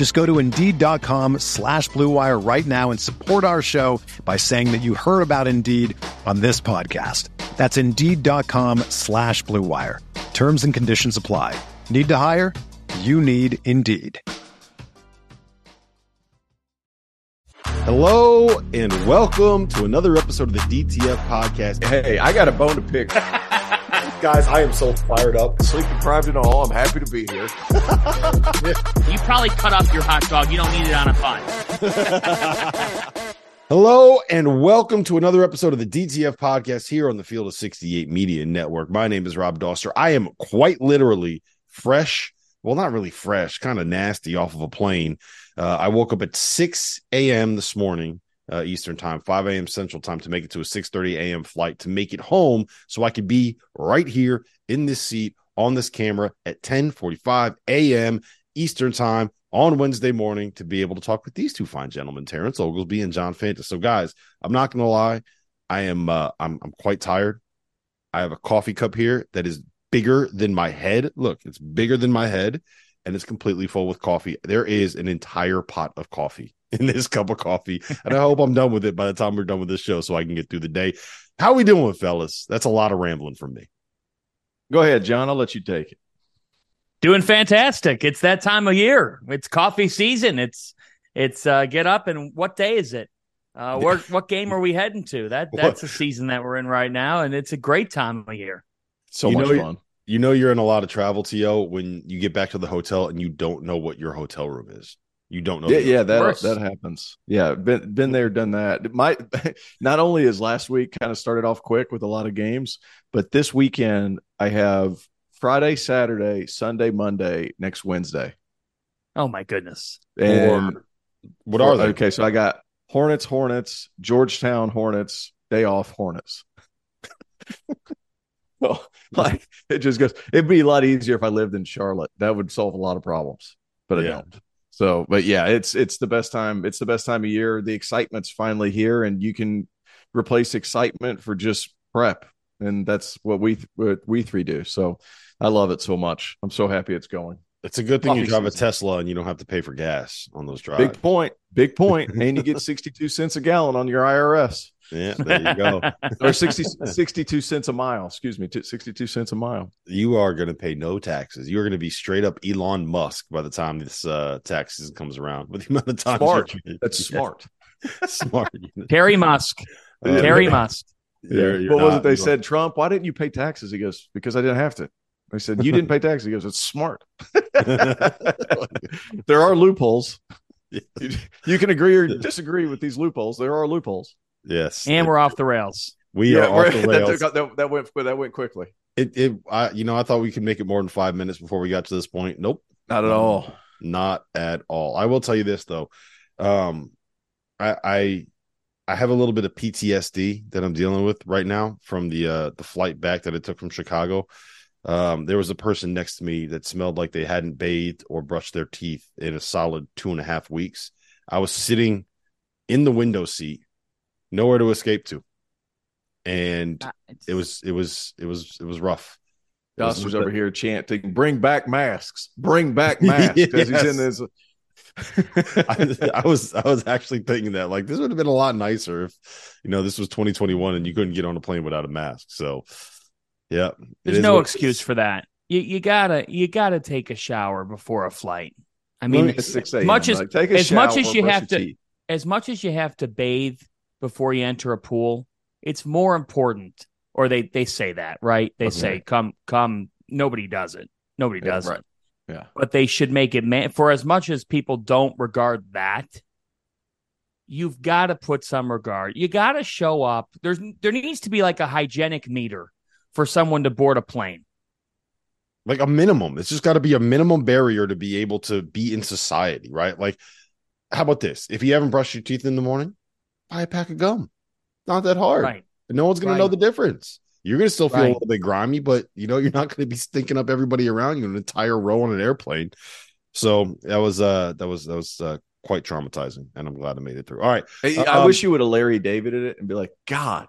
Just go to Indeed.com slash BlueWire right now and support our show by saying that you heard about Indeed on this podcast. That's Indeed.com slash BlueWire. Terms and conditions apply. Need to hire? You need Indeed. Hello and welcome to another episode of the DTF podcast. Hey, I got a bone to pick. Guys, I am so fired up. Sleep deprived and all, I'm happy to be here. You probably cut off your hot dog. You don't need it on a bun. Hello and welcome to another episode of the DTF podcast here on the Field of 68 Media Network. My name is Rob Dauster. I am quite literally fresh. Well, not really fresh, kind of nasty off of a plane. Uh, I woke up at 6 a.m. this morning, uh, Eastern time, 5 a.m. Central time to make it to a 6:30 a.m. flight to make it home so I could be right here in this seat on this camera at 10:45 a.m. Eastern time on Wednesday morning to be able to talk with these two fine gentlemen, Terrence Oglesby and John Fanta. So, guys, I'm not going to lie, I am uh, I'm I'm quite tired. I have a coffee cup here that is bigger than my head. Look, it's bigger than my head and it's completely full with coffee. There is an entire pot of coffee in this cup of coffee. And I hope I'm done with it by the time we're done with this show so I can get through the day. How we doing, fellas? That's a lot of rambling from me. Go ahead, John. I'll let you take it. Doing fantastic. It's that time of year. It's coffee season. It's it's uh, get up and what day is it? Uh, where, what game are we heading to? That that's the season that we're in right now, and it's a great time of year. So You much know- fun. You know you're in a lot of travel, To, when you get back to the hotel and you don't know what your hotel room is. You don't know. Yeah, yeah, that Worse. that happens. Yeah, been been there, done that. My not only is last week kind of started off quick with a lot of games, but this weekend I have Friday, Saturday, Sunday, Monday, next Wednesday. Oh my goodness! And What are they? Okay, so I got Hornets, Hornets, Georgetown Hornets, day off Hornets. well, like it just goes. It'd be a lot easier if I lived in Charlotte. That would solve a lot of problems, but I Yeah. don't. So, but yeah, it's it's the best time. It's the best time of year. The excitement's finally here, and you can replace excitement for just prep, and that's what we what we three do. So, I love it so much. I'm so happy it's going. It's a good thing you Coffee drive a. Tesla and you don't have to pay for gas on those drives. Big point. Big point. and you get 62 cents a gallon on your IRS. Yeah, there you go. or 60, 62 cents a mile. Excuse me, 62 cents a mile. you are going to pay no taxes. You're going to be straight up Elon Musk by the time this uh, tax season comes around. With the amount of time, Smart. That's Yeah, smart. smart. Terry Musk. Uh, Terry Musk. you're- you're what was it they you're- said? Trump, why didn't you pay taxes? He goes, because I didn't have to. I said, you didn't pay taxes. He goes, it's smart. there are loopholes. You, you can agree or disagree with these loopholes. There are loopholes. Yes, And we're off the rails. we are we're- off the that, rails. took- that, that went that went quickly. It, it, I, you know, I thought we could make it more than five minutes before we got to this point. Nope, Not at all. not at all. I will tell you this though, um, I, I, I have a little bit of PTSD that I'm dealing with right now from the uh the flight back that I took from Chicago. Um, there was a person next to me that smelled like they hadn't bathed or brushed their teeth in a solid two and a half weeks. I was sitting in the window seat, nowhere to escape to, and it was it was it was it was rough. It was- Dauster's over here chanting, "Bring back masks! Bring back masks!" Because he's in this. I, I was I was actually thinking that like this would have been a lot nicer if you know this was 2021 and you couldn't get on a plane without a mask. So yeah, There's no excuse for that. You you gotta you gotta take a shower before a flight. I Let mean, me- 6 as a.m. much as like, take a as much as you have to- teeth. as much as you have to bathe before you enter a pool, it's more important, or they they say that, right? They Okay. say come come. Nobody does it. Nobody Yeah, does right. it. Yeah. But they should make it man for as much as people don't regard that. You've got to put some regard. You got to show up. There's there needs to be like a hygienic meter for someone to board a plane. like a minimum. It's just got to be a minimum barrier to be able to be in society, right? Like, how about this? If you haven't brushed your teeth in the morning, buy a pack of gum. Not that hard. Right. And no one's going to know the difference. You're going to still feel a little bit grimy, but you know you're not going to be stinking up everybody around you an entire row on an airplane. So that was uh that was that was uh, quite traumatizing, and I'm glad I made it through. All right, Hey, Uh, I um, wish you would have Larry David it and be like, God,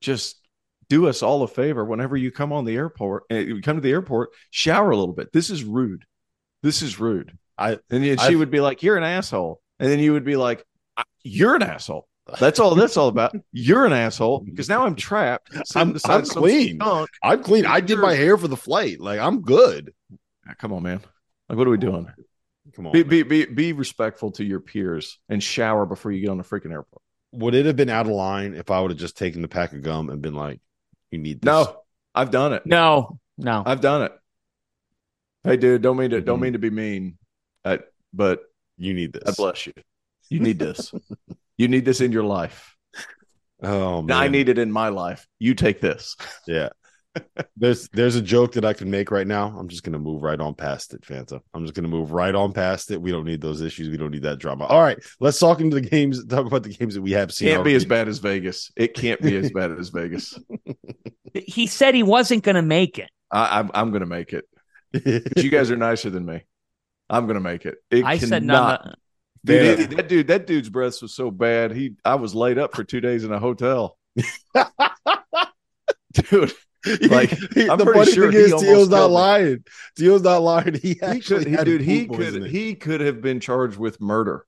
just do us all a favor whenever you come on the airport. uh, You come to the airport, shower a little bit. This is rude. This is rude. I And then she I've- would be like, "You're an asshole," and then you would be like, "You're an asshole." That's all. That's all about. You're an asshole because now I'm trapped. I'm- I'm clean. skunk. I'm clean. I did my hair for the flight. Like I'm good. Ah, Come on, man. Like, what are we doing? Come on. Be, be be be respectful to your peers and shower before you get on the freaking airport. Would it have been out of line if I would have just taken the pack of gum and been like, "You need this"? No, I've done it. No, no. I've done it. Hey, dude, don't mean to don't Mhm. mean to be mean, uh, but you need this. I bless you. You need this. you need this in your life. Oh man, I need it in my life. You take this. Yeah. there's there's a joke that I can make right now. I'm just gonna move right on past it, Fanta. I'm just gonna move right on past it. We don't need those issues. We don't need that drama. All right, let's talk into the games. Talk about the games that we have seen. Can't be as bad as Vegas. It can't be as bad as Vegas. he said he wasn't going to make it. I, I'm I'm gonna make it. But you guys are nicer than me. I'm gonna make it. It I said cannot- none. Dude, Yeah. it- that dude, that dude's breath was so bad. He, I was laid up for two days in a hotel. dude, Like, I'm the pretty funny sure thing he is, almost Tio's not lying. Tio's not lying. He he actually could, he, had dude, he could, he could have been charged with murder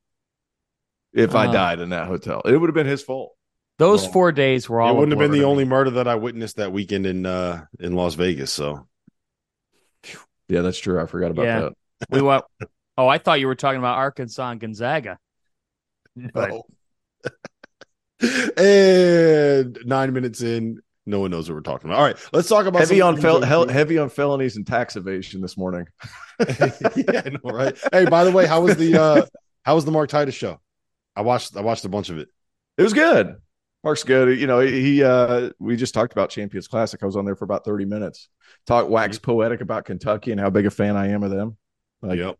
if I Uh. died in that hotel. It would have been his fault. Those Well, four days were all. it wouldn't have been the only murder that I witnessed that weekend in uh in Las Vegas. So Yeah, that's true. I forgot about Yeah. that. We went. Oh, I thought you were talking about Arkansas and Gonzaga. But Oh. and nine minutes in, no one knows what we're talking about. All right, let's talk about Heavy on fel- that- hel- heavy on felonies and tax evasion this morning. yeah, I know, right? Hey, by the way, how was the uh how was the Mark Titus show? I watched I watched a bunch of it. It was good. Mark's good. You know, he uh we just talked about Champions Classic. I was on there for about 30 minutes. Talk wax poetic about Kentucky and how big a fan I am of them. Like yep.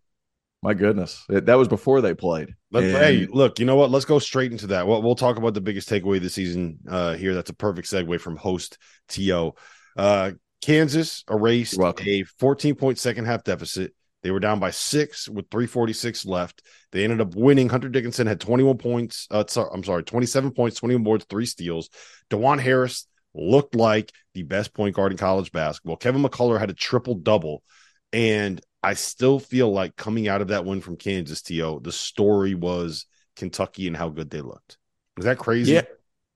My goodness. It- that was before they played. Let, And- hey, look, you know what? Let's go straight into that. Well, we'll talk about the biggest takeaway this season uh, here. That's a perfect segue from host To. Uh, Kansas erased You're a 14 point second half deficit. They were down by six with 346 left. They ended up winning. Hunter Dickinson had 21 points. Uh, sorry, I'm sorry, 27 points, 21 boards, three steals. Dajuan Harris looked like the best point guard in college basketball. Kevin McCullar had a triple double. And I still feel like coming out of that win from Kansas, To, the story was Kentucky and how good they looked. Is that crazy? Yeah.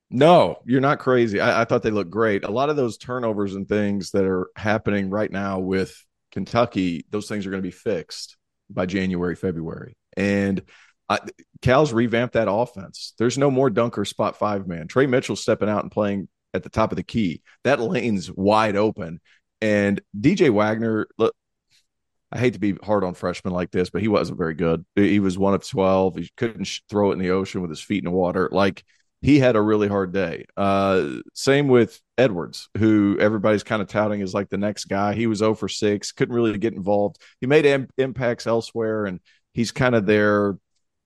No, you're not crazy. I, I thought they looked great. A lot of those turnovers and things that are happening right now with Kentucky, those things are going to be fixed by January, February. And I, Cal's revamped that offense. There's no more dunker spot five man. Tre Mitchell stepping out and playing at the top of the key. That lane's wide open. And DJ Wagner, look, I hate to be hard on freshmen like this, but he wasn't very good. He was one of 12. He couldn't sh- throw it in the ocean with his feet in the water. Like he had a really hard day. Uh, same with Edwards, who everybody's kind of touting as like the next guy. He was 0 for 6, couldn't really get involved. He made im- impacts elsewhere, and he's kind of their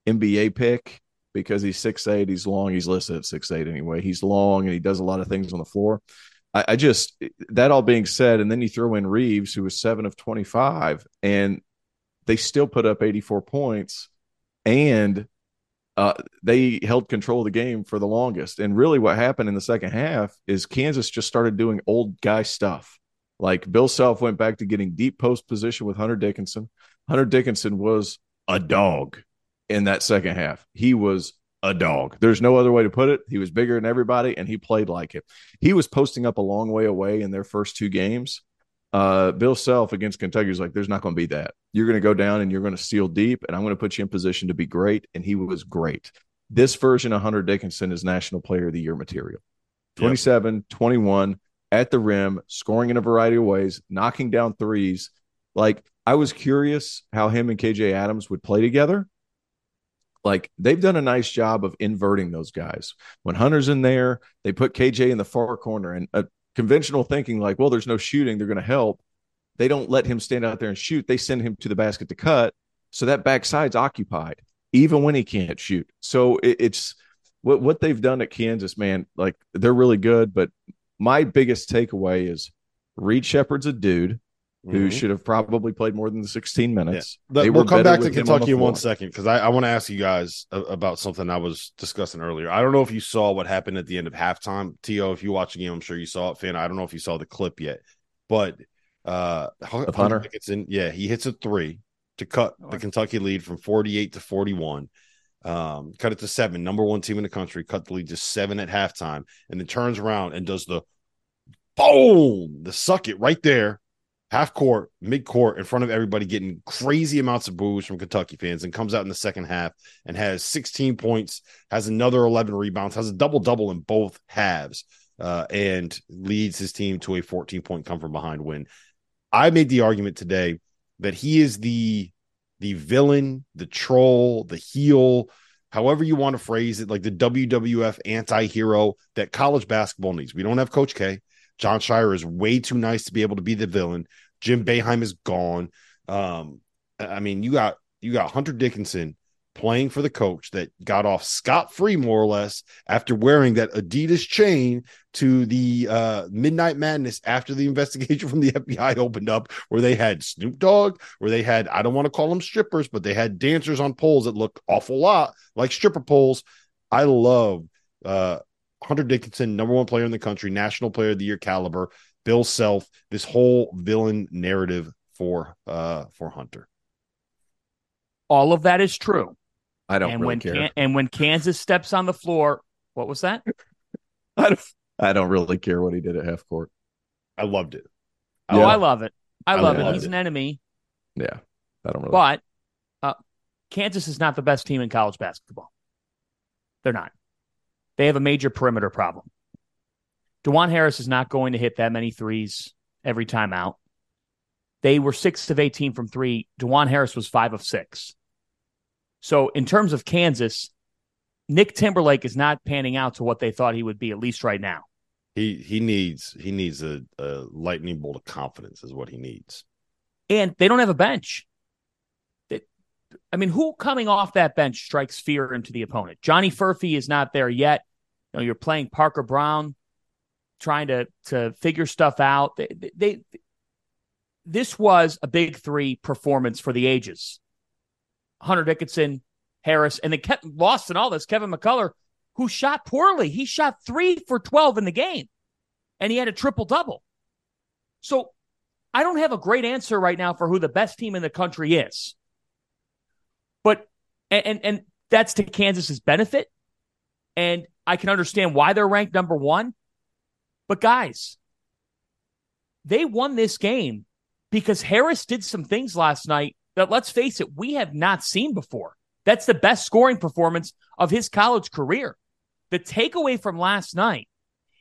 NBA pick because he's 6'8, he's long, he's listed at 6'8 anyway. He's long and he does a lot of things on the floor. I, I just that all being said, and then you throw in Reeves, who was seven of 25, and they still put up 84 points and uh, they held control of the game for the longest. And really, what happened in the second half is Kansas just started doing old guy stuff. Like Bill Self went back to getting deep post position with Hunter Dickinson. Hunter Dickinson was a dog in that second half. He was a dog. There's no other way to put it. He was bigger than everybody, and he played like it. He was posting up a long way away in their first two games. Uh, Bill Self against Kentucky was like, "There's not going to be that. You're going to go down and you're going to steal deep, and I'm going to put you in position to be great." And he was great. This version of Hunter Dickinson is National Player of the Year material. Yep. 27, 21, at the rim, scoring in a variety of ways, knocking down threes. Like I was curious how him and KJ Adams would play together. Like they've done a nice job of inverting those guys. When Hunter's in there, they put KJ in the far corner and a conventional thinking like, well, there's no shooting, they're going to help. They don't let him stand out there and shoot. They send him to the basket to cut. So that backside's occupied even when he can't shoot. So it, it's what what they've done at Kansas, man. Like they're really good, but my biggest takeaway is Reed Sheppard's a dude who Mhm. should have probably played more than the 16 minutes. But They we'll come back to with him on the Kentucky in one floor. because I, I want to ask you guys a- about something I was discussing earlier. I don't know if you saw what happened at the end of halftime. To if you watch the game, I'm sure you saw it. Fan, I don't know if you saw the clip yet, but uh, Hun- Of Hunter? Dickinson, yeah, he hits a three to cut the Kentucky lead from 48 to 41. Um, cut it to seven, number one team in the country, cut the lead to seven at halftime, and then turns around and does the boom, the suck it right there, half court, mid court, in front of everybody, getting crazy amounts of boos from Kentucky fans, and comes out in the second half and has 16 points, has another 11 rebounds, has a double double in both halves, uh, and leads his team to a 14 point come from behind win. I made the argument today that he is the the villain, the troll, the heel, however you want to phrase it, like the WWF anti-hero that college basketball needs. We don't have Coach K. Jon Scheyer is way too nice to be able to be the villain. Jim Boeheim is gone. Um, I mean, you got you got Hunter Dickinson playing for the coach that got off scot free more or less after wearing that Adidas chain to the uh, Midnight Madness after the investigation from the FBI opened up, where they had Snoop Dogg, where they had I don't want to call them strippers, but they had dancers on poles that look awful lot like stripper poles. I love uh, Hunter Dickinson, number one player in the country, national player of the year caliber, Bill Self, this whole villain narrative for uh for Hunter. All of that is true. I don't and really when care. Kan- and when Kansas steps on the floor, what was that? I don't, I don't really care what he did at half court. I loved it. Oh, Yeah. I love it. I I love it. He's it. an enemy, Yeah, I don't really. but uh, Kansas is not the best team in college basketball. They're not. They have a major perimeter problem. Dajuan Harris is not going to hit that many threes every time out. They were six of 18 from three. Dajuan Harris was five of six. So, in terms of Kansas, Nick Timberlake is not panning out to what they thought he would be, at least right now. He he needs he needs a, a lightning bolt of confidence is what he needs. and they don't have a bench. I mean, who coming off that bench strikes fear into the opponent? Johnny Furphy is not there yet. You know, you're playing Parker Braun, trying to to figure stuff out. They, they, they this was a big three performance for the ages. Hunter Dickinson, Harris, and they kept lost in all this. Kevin McCullar, who shot poorly, he shot three for twelve in the game, and he had a triple double. So I don't have a great answer right now for who the best team in the country is. But and and, that's to Kansas's benefit. And I can understand why they're ranked number 1. But guys, they won this game because Harris did some things last night that let's face it, we have not seen before. That's the best scoring performance of his college career. The takeaway from last night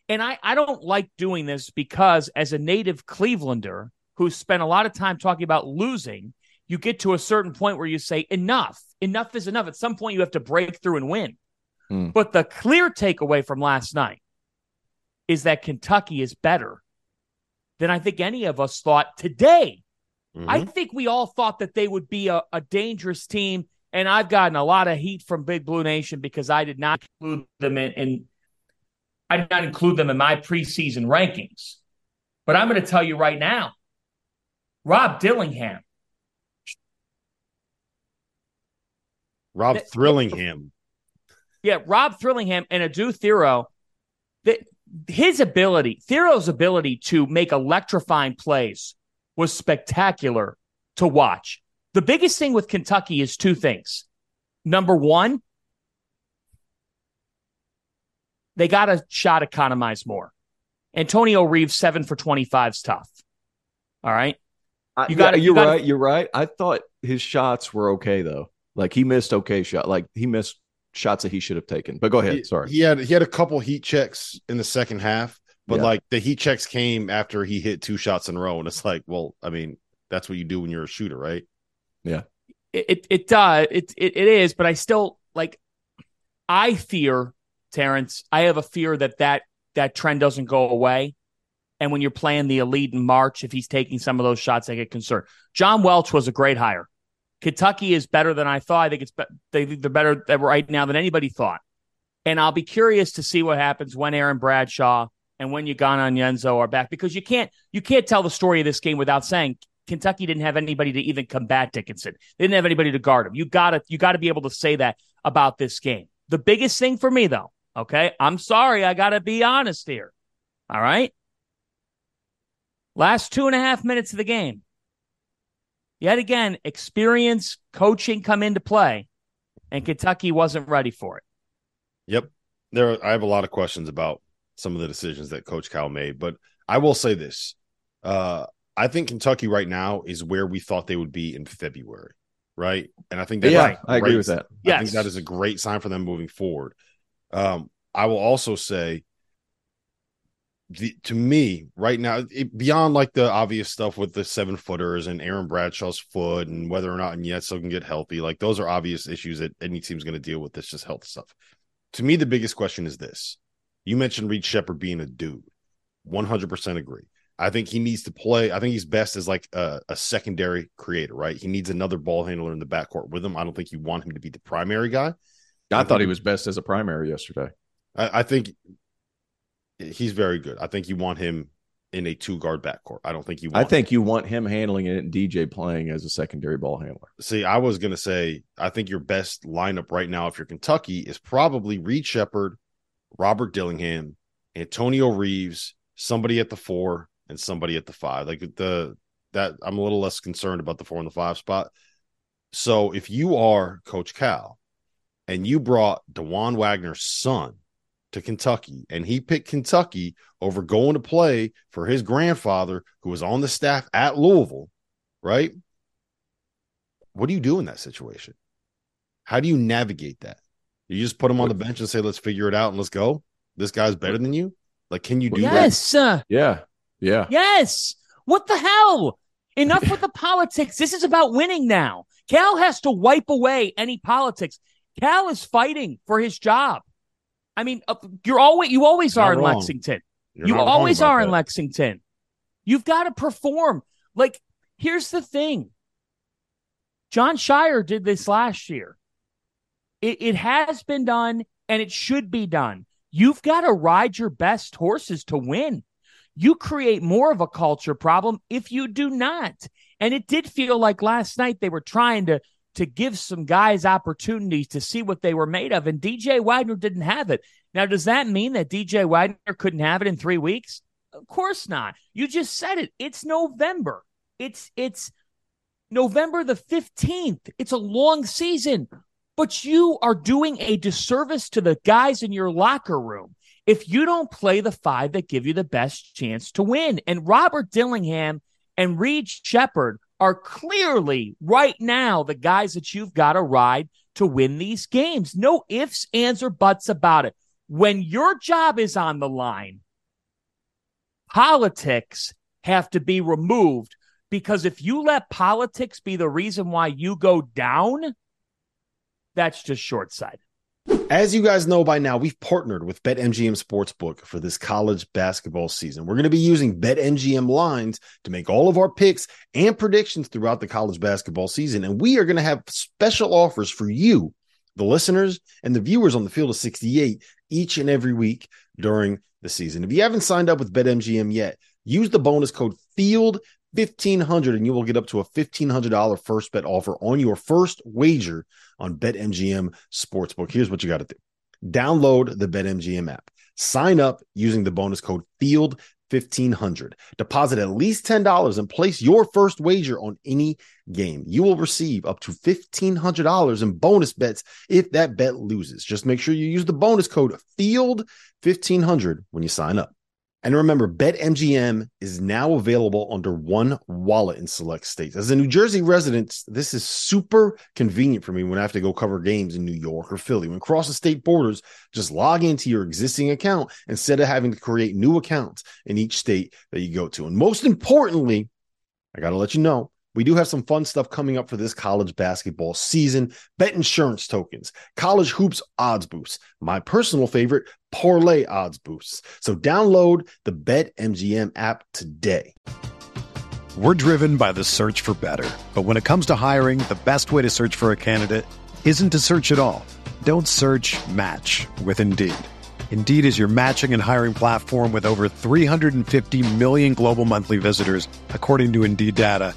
and I, I don't like doing this because as a native Clevelander who spent a lot of time talking about losing, you get to a certain point where you say, enough, enough is enough. At some point, you have to break through and win. Hmm. But the clear takeaway from last night is that Kentucky is better than I think any of us thought today. I Mhm. think we all thought that they would be a, a dangerous team. And I've gotten a lot of heat from Big Blue Nation because I did not include them in, in I did not include them in my preseason rankings. But I'm going to tell you right now, Rob Dillingham, Rob That- Thrillingham. yeah, Rob Thrillingham and Adou Thiero, that his ability, Thiero's ability to make electrifying plays was spectacular to watch. The biggest thing with Kentucky is two things. Number one, they got a shot economize more. Antonio Reeves, seven for 25 is tough. All right. You gotta- yeah, you you're gotta- right. You're right. I thought his shots were okay though. Like he missed okay shot. Like he missed shots that he should have taken. But go ahead. He- Sorry. He had he had a couple heat checks in the second half, But Yeah. like the heat checks came after he hit two shots in a row, and it's like, well, I mean, that's what you do when you're a shooter, right? it it, it does it, it it is but i still like i fear terrence i have a fear that that that trend doesn't go away and when you're playing the elite in march if he's taking some of those shots i get concerned john welch was a great hire kentucky is better than i thought i think it's be- they, they're better right now than anybody thought and i'll be curious to see what happens when aaron bradshaw and when Ugonna Onyenso are back because you can't you can't tell the story of this game without saying Kentucky didn't have anybody to even combat Dickinson. They didn't have anybody to guard him. You gotta you gotta be able to say that about this game. The biggest thing for me though, okay, I'm sorry, I gotta be honest here. All right. Last two and a half minutes of the game. Yet again, experience, coaching come into play, and Kentucky wasn't ready for it. Yep. There I have a lot of questions about some of the decisions that Coach Cal made, but I will say this. Uh I think Kentucky right now is where we thought they would be in February, right? And I think that's yeah, a I agree great- with that. I Yes. think that is a great sign for them moving forward. Um, I will also say, the, to me, right now, it, beyond like the obvious stuff with the seven footers and Aaron Bradshaw's foot and whether or not and yet Nietzsche can get healthy, like those are obvious issues that any team's going to deal with. This just health stuff. To me, the biggest question is this: you mentioned Reed Sheppard being a dude. One hundred percent agree. I think he needs to play. I think he's best as like a, a secondary creator, right? He needs another ball handler in the backcourt with him. I don't think you want him to be the primary guy. I, I thought he was best as a primary yesterday. I, I think he's very good. I think you want him in a two guard backcourt. I don't think you. I Want think you want him handling it and DJ playing as a secondary ball handler. See, I was gonna say I think your best lineup right now, if you're Kentucky, is probably Reed Sheppard, Robert Dillingham, Antonio Reeves, somebody at the four, and somebody at the five. Like the that I'm a little less concerned about the four and the five spot. So if you are Coach Cal and you brought Dajuan Wagner's son to Kentucky and he picked Kentucky over going to play for his grandfather who was on the staff at Louisville, right? What do you do in that situation? How do you navigate that? You just put him on the bench and say, let's figure it out and let's go. This guy's better than you. Like, can you do that? yes. Yeah, yeah. Yes. What the hell? Enough with the politics. This is about winning now. Cal has to wipe away any politics. Cal is fighting for his job. I mean, uh, you're always you always are in wrong. Lexington. You're you always are in. Lexington. You've got to perform. Like, here's the thing. Jon Scheyer did this last year. It, it has been done and it should be done. You've got to ride your best horses to win. You create more of a culture problem if you do not. And it did feel like last night they were trying to to give some guys opportunities to see what they were made of, and DJ Wagner didn't have it. Now, does that mean that DJ Wagner couldn't have it in three weeks? Of course not. You just said it. It's November. It's it's November the 15th. It's a long season, but you are doing a disservice to the guys in your locker room if you don't play the five that give you the best chance to win. And Robert Dillingham and Reed Sheppard are clearly right now the guys that you've got to ride to win these games. No ifs, ands, or buts about it. When your job is on the line, politics have to be removed because if you let politics be the reason why you go down, that's just short sighted. As you guys know by now, we've partnered with BetMGM Sportsbook for this college basketball season. We're going to be using BetMGM lines to make all of our picks and predictions throughout the college basketball season. And we are going to have special offers for you, the listeners and the viewers on the field of 68 each and every week during the season. If you haven't signed up with BetMGM yet, use the bonus code FIELD 1500 and you will get up to a $1500 first bet offer on your first wager on BetMGM Sportsbook. Here's what you got to do. Download the BetMGM app. Sign up using the bonus code FIELD 1500. Deposit at least $10 and place your first wager on any game. You will receive up to $1500 in bonus bets if that bet loses. Just make sure you use the bonus code FIELD 1500 when you sign up. And remember, BetMGM is now available under one wallet in select states. As a New Jersey resident, this is super convenient for me when I have to go cover games in New York or Philly. When cross the state borders, just log into your existing account instead of having to create new accounts in each state that you go to. And most importantly, I got to let you know, we do have some fun stuff coming up for this college basketball season. Bet insurance tokens, college hoops odds boosts, my personal favorite, parlay odds boosts. So download the Bet MGM app today. We're driven by the search for better. But when it comes to hiring, the best way to search for a candidate isn't to search at all. Don't search match with Indeed. Indeed is your matching and hiring platform with over 350 million global monthly visitors, according to Indeed data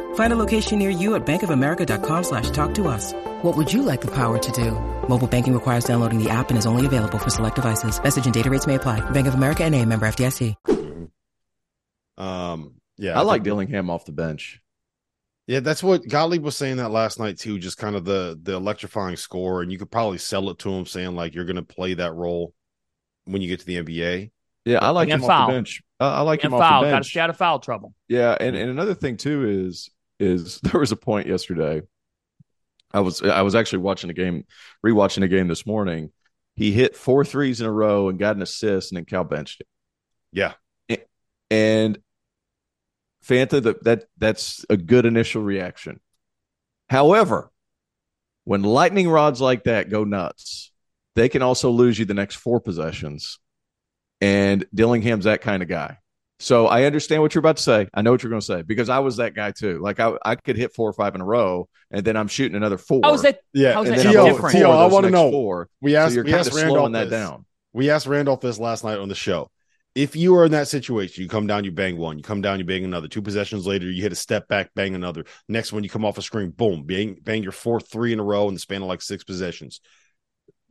Find a location near you at bankofamerica.com slash talk to us. What would you like the power to do? Mobile banking requires downloading the app and is only available for select devices. Message and data rates may apply. Bank of America and a member FDIC. Um, yeah, I, like Dillingham off the bench. Yeah, that's what Gottlieb was saying that last night too. Just kind of the the electrifying score, and you could probably sell it to him, saying like you're going to play that role when you get to the NBA. Yeah, I like And him foul. off the bench. I, I like And him foul. off the bench. Got to bench. stay out of foul trouble. Yeah, and, and another thing too is is there was a point yesterday. I was I was actually watching a game, rewatching a game this morning. He hit four threes in a row and got an assist, and then Cal benched him. Yeah, And Fanta, that that that's a good initial reaction. However, when lightning rods like that go nuts, they can also lose you the next four possessions. And Dillingham's that kind of guy. So I understand what you're about to say. I know what you're going to say because I was that guy too. Like I, I could hit four or five in a row, and then I'm shooting another four. How is that? yeah. How's And that then Tio, I'm different? hitting Tio, four I those want to know. Four, We asked so you're we kind asked of Randolph that this. down. We asked Randolph this last night on the show. If you are in that situation, you come down, you bang one, you come down, you bang another. Two possessions later, you hit a step back, bang another. Next one, you come off a screen, boom, bang, bang your fourth three in a row in the span of like six possessions.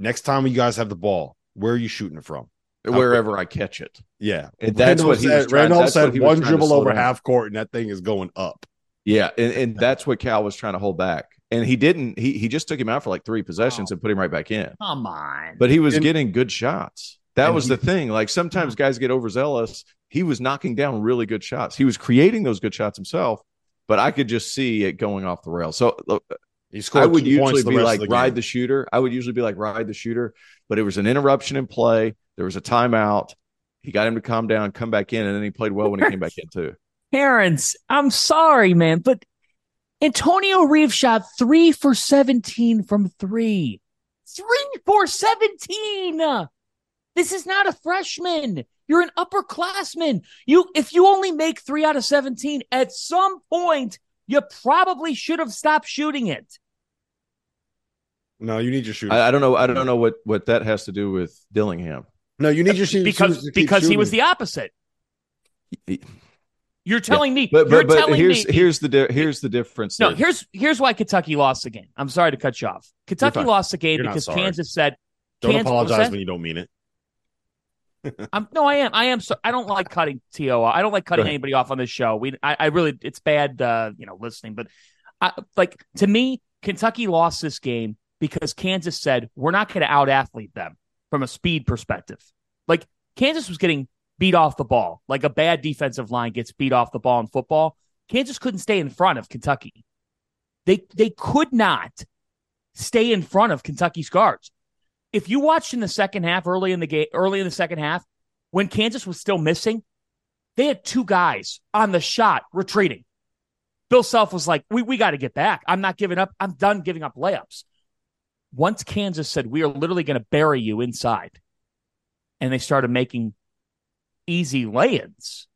Next time you guys have the ball, where are you shooting it from? Wherever I catch it. Yeah, And that's what he was said. trying- Randolph that's what said he was one trying to dribble over half court, and that thing is going up. Yeah, and, and that's what Cal was trying to hold back. And he didn't. He he just took him out for like three possessions oh. and put him right back in. Come on. But he was And- getting good shots. That was he- the thing. Like sometimes guys get overzealous. He was knocking down really good shots. He was creating those good shots himself, but I could just see it going off the rails. So look, He scored I would usually be like the ride game. the shooter. I would usually be like ride the shooter, but it was an interruption in play. There was a timeout. He got him to calm down, come back in, and then he played well when he came back in too. Terrence, I'm sorry, man, but Antonio Reeves shot three for 17 from three. Three for 17. This is not a freshman. You're an upperclassman. You, if you only make three out of 17, at some point, you probably should have stopped shooting it. No, you need your shooter. I, I don't know. I don't know what what that has to do with Dillingham. No, you need your shooter Because, because he was the opposite. You're telling me, But you're but, but telling here's me, here's the di- here's the difference. No, there. here's here's why Kentucky lost the game. I'm sorry to cut you off. Kentucky lost the game You're because sorry. Kansas said, Don't Kansas- apologize when you don't mean it. I'm, "No, I am. I am. So I don't like cutting To. I don't like cutting anybody off on this show. We, I, I really, it's bad, uh, you know, listening. But I, like to me, Kentucky lost this game because Kansas said we're not going to out athlete them from a speed perspective. Like Kansas was getting beat off the ball, like a bad defensive line gets beat off the ball in football. Kansas couldn't stay in front of Kentucky. They they could not stay in front of Kentucky's guards. If you watched in the second half, early in the game, early in the second half, when Kansas was still missing, they had two guys on the shot retreating. Bill Self was like, "We we got to get back. I'm not giving up. I'm done giving up layups." Once Kansas said, "We are literally going to bury you inside," and they started making easy lay-ins,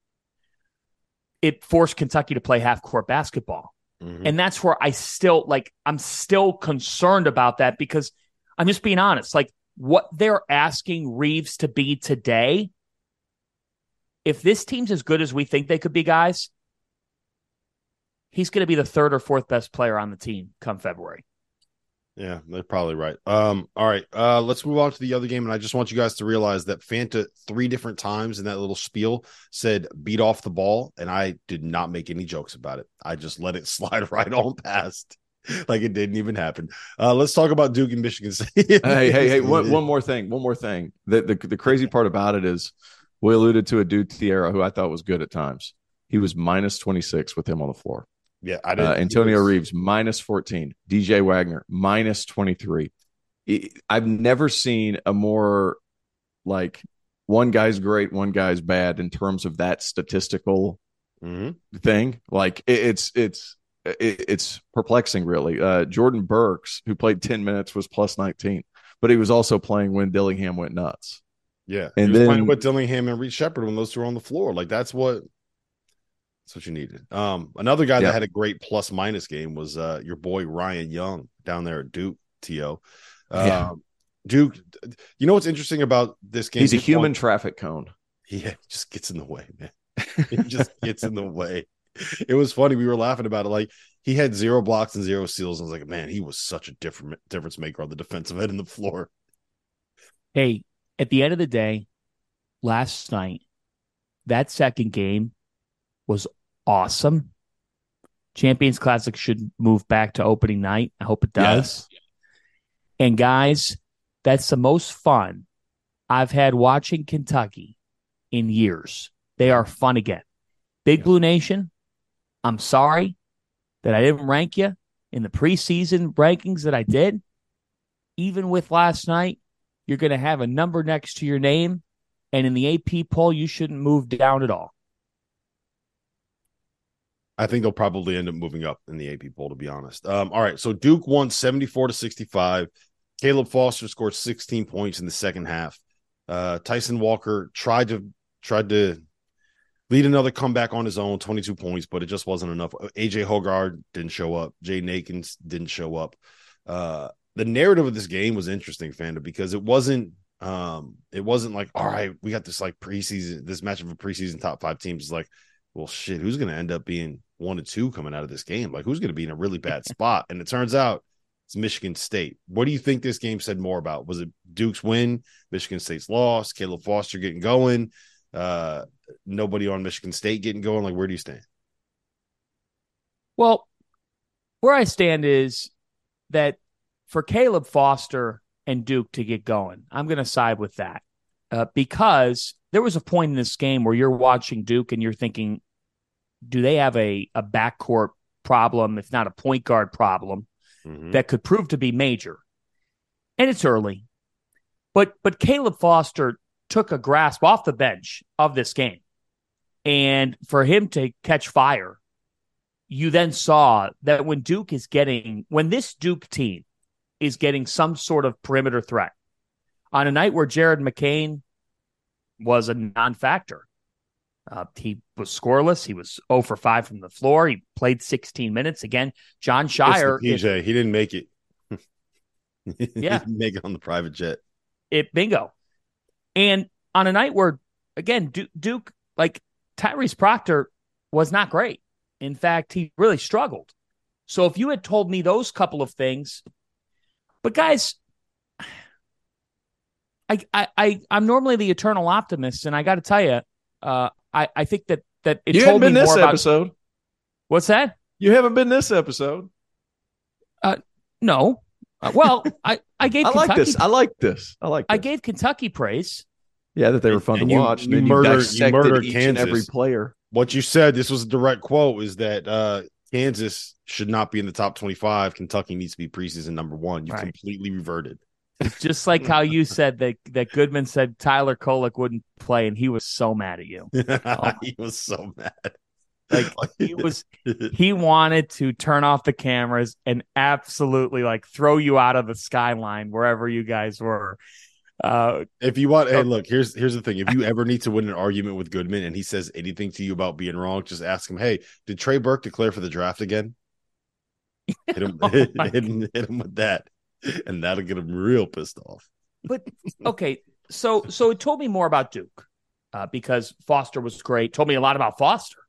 it forced Kentucky to play half-court basketball. Mhm. And that's where I still like I'm still concerned about that because I'm just being honest. Like what they're asking Reeves to be today, if this team's as good as we think they could be, guys, he's going to be the third or fourth best player on the team come February. Yeah, they're probably right. Um, all right. Uh, let's move on to the other game. And I just want you guys to realize that Fanta three different times in that little spiel said beat off the ball, and I did not make any jokes about it. I just let it slide right on past. Like it didn't even happen. Uh, let's talk about Duke and Michigan State. hey, hey, hey! One, one more thing. One more thing. The, the the crazy part about it is, we alluded to a dude Thiero who I thought was good at times. He was minus twenty six with him on the floor. Yeah, I Uh, didn't. Antonio was- Reeves minus fourteen. DJ Wagner minus twenty three. I've never seen a more like one guy's great, one guy's bad in terms of that statistical Mhm. thing. Like it, it's it's it, it's perplexing, really. Uh, Jordan Burks, who played ten minutes, was plus nineteen, but he was also playing when Dillingham went nuts. Yeah, And he was playing then- with Dillingham and Reed Sheppard when those two were on the floor. Like that's what that's what you needed. Um, another guy Yeah. that had a great plus minus game was uh your boy Ryan Young down there at Duke. To um, Yeah. Duke. You know what's interesting about this game? He's a human won- traffic cone. Yeah, just gets in the way, man. He just gets in the way. It was funny. We were laughing about it. Like he had zero blocks and zero steals. I was like, man, he was such a different difference maker on the defensive end of the floor. Hey, at the end of the day, last night, that second game was awesome. Champions Classic should move back to opening night. I hope it does. And guys, that's the most fun I've had watching Kentucky in years. They are fun again. Big Blue Nation, I'm sorry that I didn't rank you in the preseason rankings that I did. Even with last night, you're going to have a number next to your name. And in the AP poll, you shouldn't move down at all. I think they'll probably end up moving up in the AP poll, to be honest. Um, all right. So Duke won 74 to 65. Caleb Foster scored 16 points in the second half. Uh, Tyson Walker tried to tried to lead another comeback on his own, 22 points, but it just wasn't enough. AJ Hoggard didn't show up. Jaden Akins didn't show up. Uh, the narrative of this game was interesting, Fanta, because it wasn't um it wasn't like, all right, we got this like preseason, this match of a preseason top five teams. It's like, well, shit, who's going to end up being one or two coming out of this game? Like, who's going to be in a really bad spot? And it turns out it's Michigan State. What do you think this game said more about? Was it Duke's win, Michigan State's loss, Caleb Foster getting going, uh, nobody on Michigan State getting going? Like, where do you stand? Well, where I stand is that for Caleb Foster and Duke to get going, I'm going to side with that uh, because there was a point in this game where you're watching Duke and you're thinking, do they have a, a backcourt problem, if not a point guard problem, Mhm. that could prove to be major? And it's early. But but Caleb Foster took a grasp off the bench of this game. And for him to catch fire, you then saw that when Duke is getting, when this Duke team is getting some sort of perimeter threat on a night where Jared McCain was a non factor, uh, he was scoreless. He was 0 for 5 from the floor. He played 16 minutes. Again, Jon Scheyer, the if- PJ, he didn't make it. he Yeah. didn't make it on the private jet. it bingo. And on a night where, again, Duke, Duke like Tyrese Proctor was not great. In fact, he really struggled. So if you had told me those couple of things, but guys, I I, I I'm normally the eternal optimist, and I got to tell you, uh, I I think that that it you haven't told me this more about episode. what's that? You haven't been this episode. Uh, No, Uh, well, I I gave I like this. I like this. I like. I gave Kentucky praise. Yeah, that they were fun and to you- watch. you and then murdered- you dissected murdered each and every player. What you said, this was a direct quote, is that uh, Kansas should not be in the top 25. Kentucky needs to be preseason number one. You Right. completely reverted. It's just like how you said that that Goodman said Tyler Kolek wouldn't play, and he was so mad at you. he was so mad. Like he was, he wanted to turn off the cameras and absolutely like throw you out of the skyline wherever you guys were. Uh, if you want, hey, look, here's here's the thing. If you ever need to win an argument with Goodman and he says anything to you about being wrong, just ask him, hey, did Trey Burke declare for the draft again? Hit him, Oh hit, him, hit him with that, and that'll get him real pissed off. but okay, so so it told me more about Duke uh, because Foster was great. Told me a lot about Foster,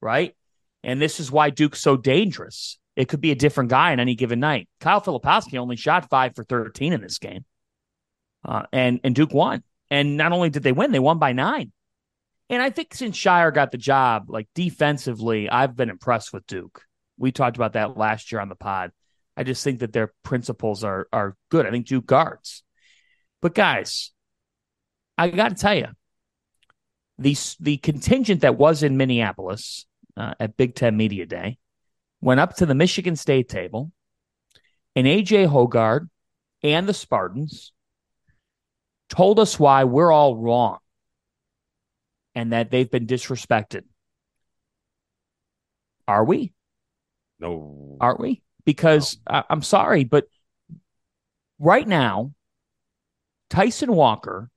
right? And this is why Duke's so dangerous. It could be a different guy on any given night. Kyle Filipowski only shot five for thirteen in this game, uh, and and Duke won. And not only did they win, they won by nine. And I think since Scheyer got the job, like defensively, I've been impressed with Duke. We talked about that last year on the pod. I just think that their principles are are good. I think Duke guards. But guys, I got to tell you, the the contingent that was in Minneapolis uh, at Big Ten Media Day went up to the Michigan State table, and AJ Hoggard and the Spartans told us why we're all wrong and that they've been disrespected. Are we? No, Aren't we? Because I- I'm sorry, but right now, Tyson Walker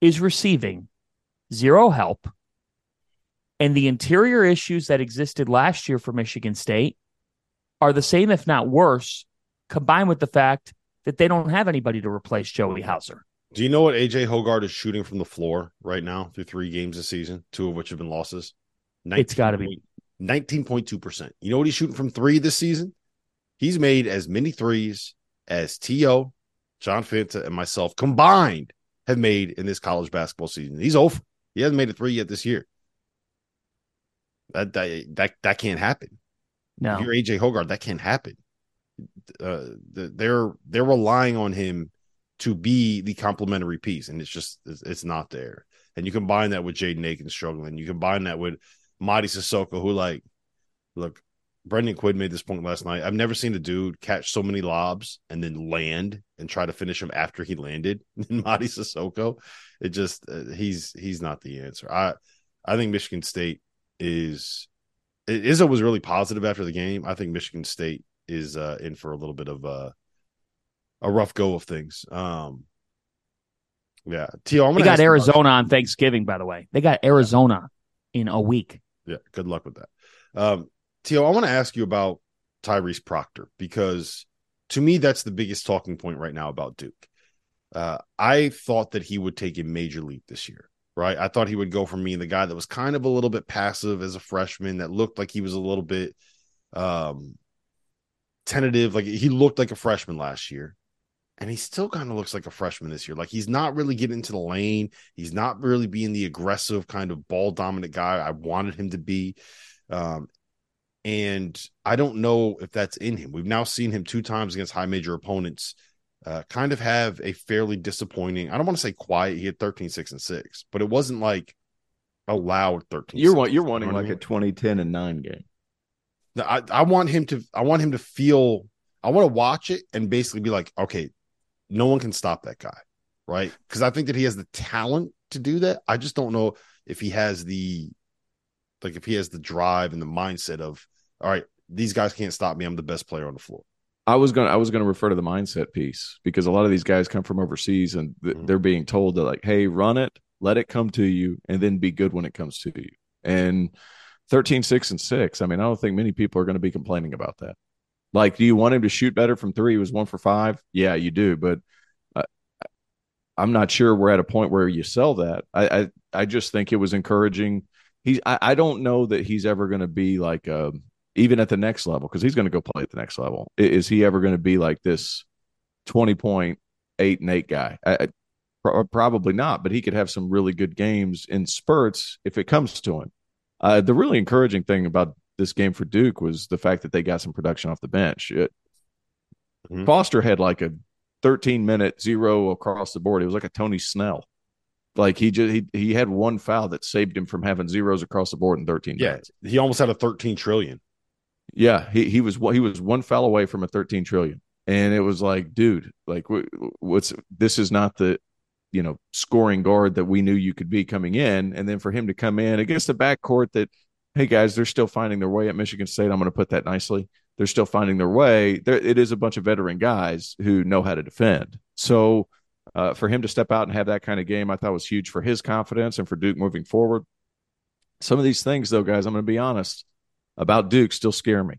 is receiving zero help. And the interior issues that existed last year for Michigan State are the same, if not worse, combined with the fact that they don't have anybody to replace Joey Hauser. Do you know what AJ Hoggard is shooting from the floor right now through three games this season, two of which have been losses? It's gotta be. 19.2%. You know what he's shooting from three this season? He's made as many threes as T.O., John Fanta, and myself combined have made in this college basketball season. He's over. He hasn't made a three yet this year. That that that, that can't happen. No. If you're AJ Hoggard, that can't happen. Uh, they're they're relying on him to be the complementary piece, and it's just it's, not there. And you combine that with Jaden Akins struggling. You combine that with Mady Sissoko, who like, look, Brendan Quinn made this point last night. I've never seen a dude catch so many lobs and then land and try to finish him after he landed. than Mady Sissoko, it just uh, he's he's not the answer. I I think Michigan State is Izzo was really positive after the game. I think Michigan State is uh, in for a little bit of uh, a rough go of things. Um, yeah, T.O., I'm They got ask you about- Arizona on Thanksgiving, by the way. They got Arizona in a week. Yeah, good luck with that. Um, I want to ask you about Tyrese Proctor because to me, that's the biggest talking point right now about Duke. Uh, I thought that he would take a major leap this year, right? I thought he would go from being the guy that was kind of a little bit passive as a freshman, that looked like he was a little bit um, tentative. Like he looked like a freshman last year. And he still kind of looks like a freshman this year. Like he's not really getting into the lane. He's not really being the aggressive kind of ball dominant guy I wanted him to be. Um, and I don't know if that's in him. We've now seen him two times against high major opponents, uh, kind of have a fairly disappointing. I don't want to say quiet. He had 13, 6, and 6, but it wasn't like a loud 13. You're 6, you're you know wanting I like mean? a 2010 and nine game. No, I, I want him to I want him to feel I want to watch it and basically be like, okay, no one can stop that guy, right? Because I think that he has the talent to do that. I just don't know if he has the like if he has the drive and the mindset of all right, these guys can't stop me. I'm the best player on the floor. I was gonna I was gonna refer to the mindset piece because a lot of these guys come from overseas and th- Mhm. they're being told that like, hey, run it, let it come to you, and then be good when it comes to you. And 13, 6, and 6. I mean, I don't think many people are going to be complaining about that. Like, do you want him to shoot better from three? He was one for five. Yeah, you do, but uh, I'm not sure we're at a point where you sell that. I I, I just think it was encouraging. He's I, I don't know that he's ever going to be like a even at the next level because he's going to go play at the next level. Is he ever going to be like this twenty point eight and eight guy? I, I, pro- probably not, but he could have some really good games in spurts if it comes to him. Uh, the really encouraging thing about this game for Duke was the fact that they got some production off the bench. It, Mhm. Foster had like a 13 minute zero across the board. It was like a Tony Snell. Like he just he, he had one foul that saved him from having zeros across the board in 13 Yeah, minutes. he almost had a 13 trillion. Yeah, he he was he was one foul away from a 13 trillion, and it was like, dude, like what's this is not the you know scoring guard that we knew you could be coming in, and then for him to come in against a backcourt that, hey guys, they're still finding their way at Michigan State. I'm going to put that nicely. They're still finding their way. There, it is a bunch of veteran guys who know how to defend. So uh, for him to step out and have that kind of game, I thought was huge for his confidence and for Duke moving forward. Some of these things, though, guys, I'm going to be honest about Duke still scare me.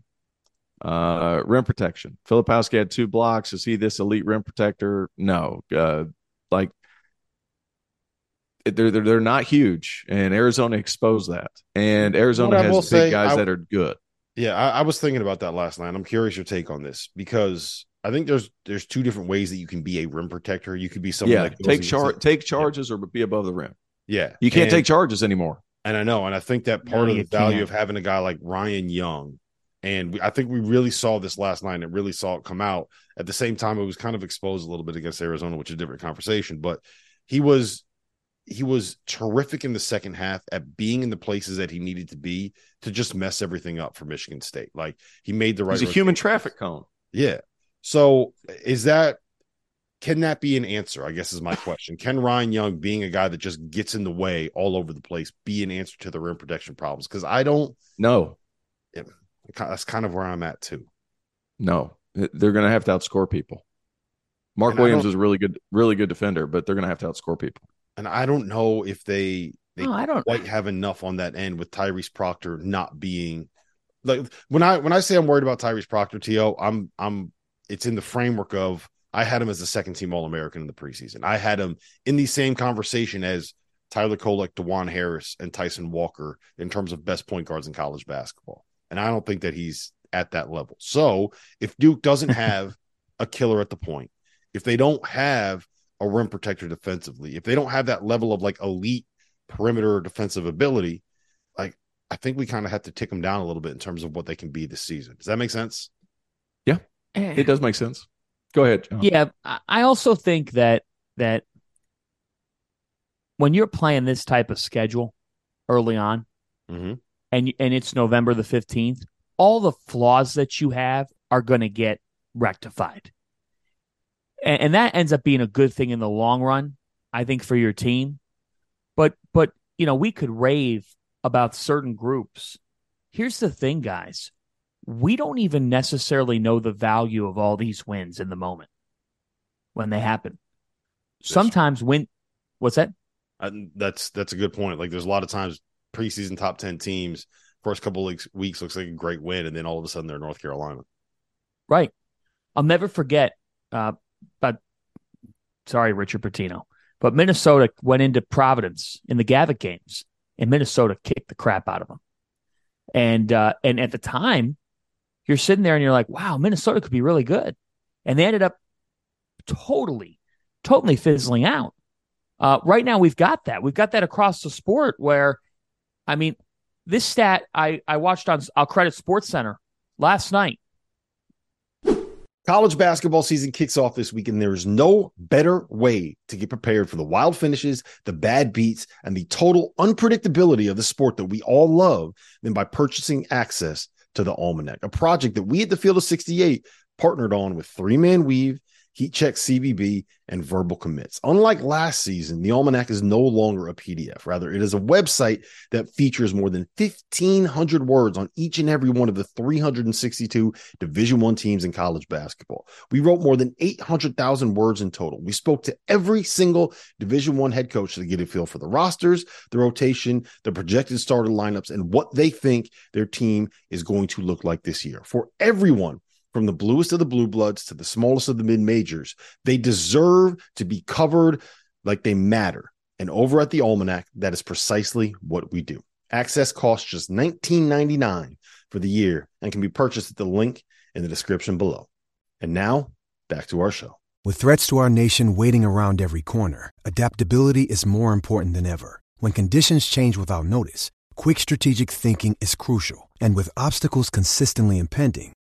Uh, rim protection. Filipowski had two blocks. Is he this elite rim protector? No. Uh, like they're, they're they're not huge, and Arizona exposed that. And Arizona has big say, guys I, that are good. Yeah, I, I was thinking about that last night. I'm curious your take on this because I think there's there's two different ways that you can be a rim protector. You could be someone yeah, take charge, take charges, yeah. or be above the rim. Yeah, you can't and, take charges anymore. And I know, and I think that part no, of the value can't. of having a guy like Ryan Young, and we, I think we really saw this last night. and really saw it come out. At the same time, it was kind of exposed a little bit against Arizona, which is a different conversation. But he was he was terrific in the second half at being in the places that he needed to be to just mess everything up for Michigan State. Like he made the right. He's a human traffic cone. Yeah. So is that can that be an answer? I guess is my question. Can Ryan Young, being a guy that just gets in the way all over the place, be an answer to the rim protection problems? Because I don't know. That's kind of where I'm at too. No, they're going to have to outscore people. Mark and Williams is a really good, really good defender, but they're going to have to outscore people and I don't know if they they oh, I don't quite have enough on that end with Tyrese Proctor not being like when I when I say I'm worried about Tyrese Proctor, To I'm I'm it's in the framework of I had him as a second team All American in the preseason. I had him in the same conversation as Tyler Kolek, Dajuan Harris, and Tyson Walker in terms of best point guards in college basketball. And I don't think that he's at that level. So if Duke doesn't have a killer at the point, if they don't have a rim protector defensively. If they don't have that level of like elite perimeter defensive ability, like I think we kind of have to tick them down a little bit in terms of what they can be this season. Does that make sense? Yeah, eh. it does make sense. Go ahead. John. Yeah, I also think that that when you're playing this type of schedule early on, mm-hmm. and and it's November the fifteenth, all the flaws that you have are going to get rectified and, and that ends up being a good thing in the long run, I think, for your team. But but you know, we could rave about certain groups. Here's the thing, guys. We don't even necessarily know the value of all these wins in the moment when they happen. Sometimes when, what's that? Uh, that's that's a good point. Like there's a lot of times preseason top 10 teams first couple weeks, weeks looks like a great win and then all of a sudden they're North Carolina. Right. I'll never forget uh, but sorry, Richard Pitino. But Minnesota went into Providence in the Gavitt games, and Minnesota kicked the crap out of them. And uh, and at the time, you're sitting there and you're like, wow, Minnesota could be really good. And they ended up totally, totally fizzling out. Uh, right now, we've got that. We've got that across the sport where, I mean, this stat I, I watched on, I'll credit Sports Center last night. College basketball season kicks off this week, and there is no better way to get prepared for the wild finishes, the bad beats, and the total unpredictability of the sport that we all love than by purchasing access to the Almanac, a project that we at the Field of 68 partnered on with Three Man Weave heat check CBB, and verbal commits. Unlike last season, the Almanac is no longer a PDF. Rather, it is a website that features more than 1,500 words on each and every one of the 362 Division One teams in college basketball. We wrote more than 800,000 words in total. We spoke to every single Division One head coach to get a feel for the rosters, the rotation, the projected starter lineups, and what they think their team is going to look like this year. For everyone from the bluest of the blue bloods to the smallest of the mid majors. They deserve to be covered like they matter. And over at the Almanac, that is precisely what we do. Access costs just $19.99 for the year and can be purchased at the link in the description below. And now, back to our show. With threats to our nation waiting around every corner, adaptability is more important than ever. When conditions change without notice, quick strategic thinking is crucial. And with obstacles consistently impending,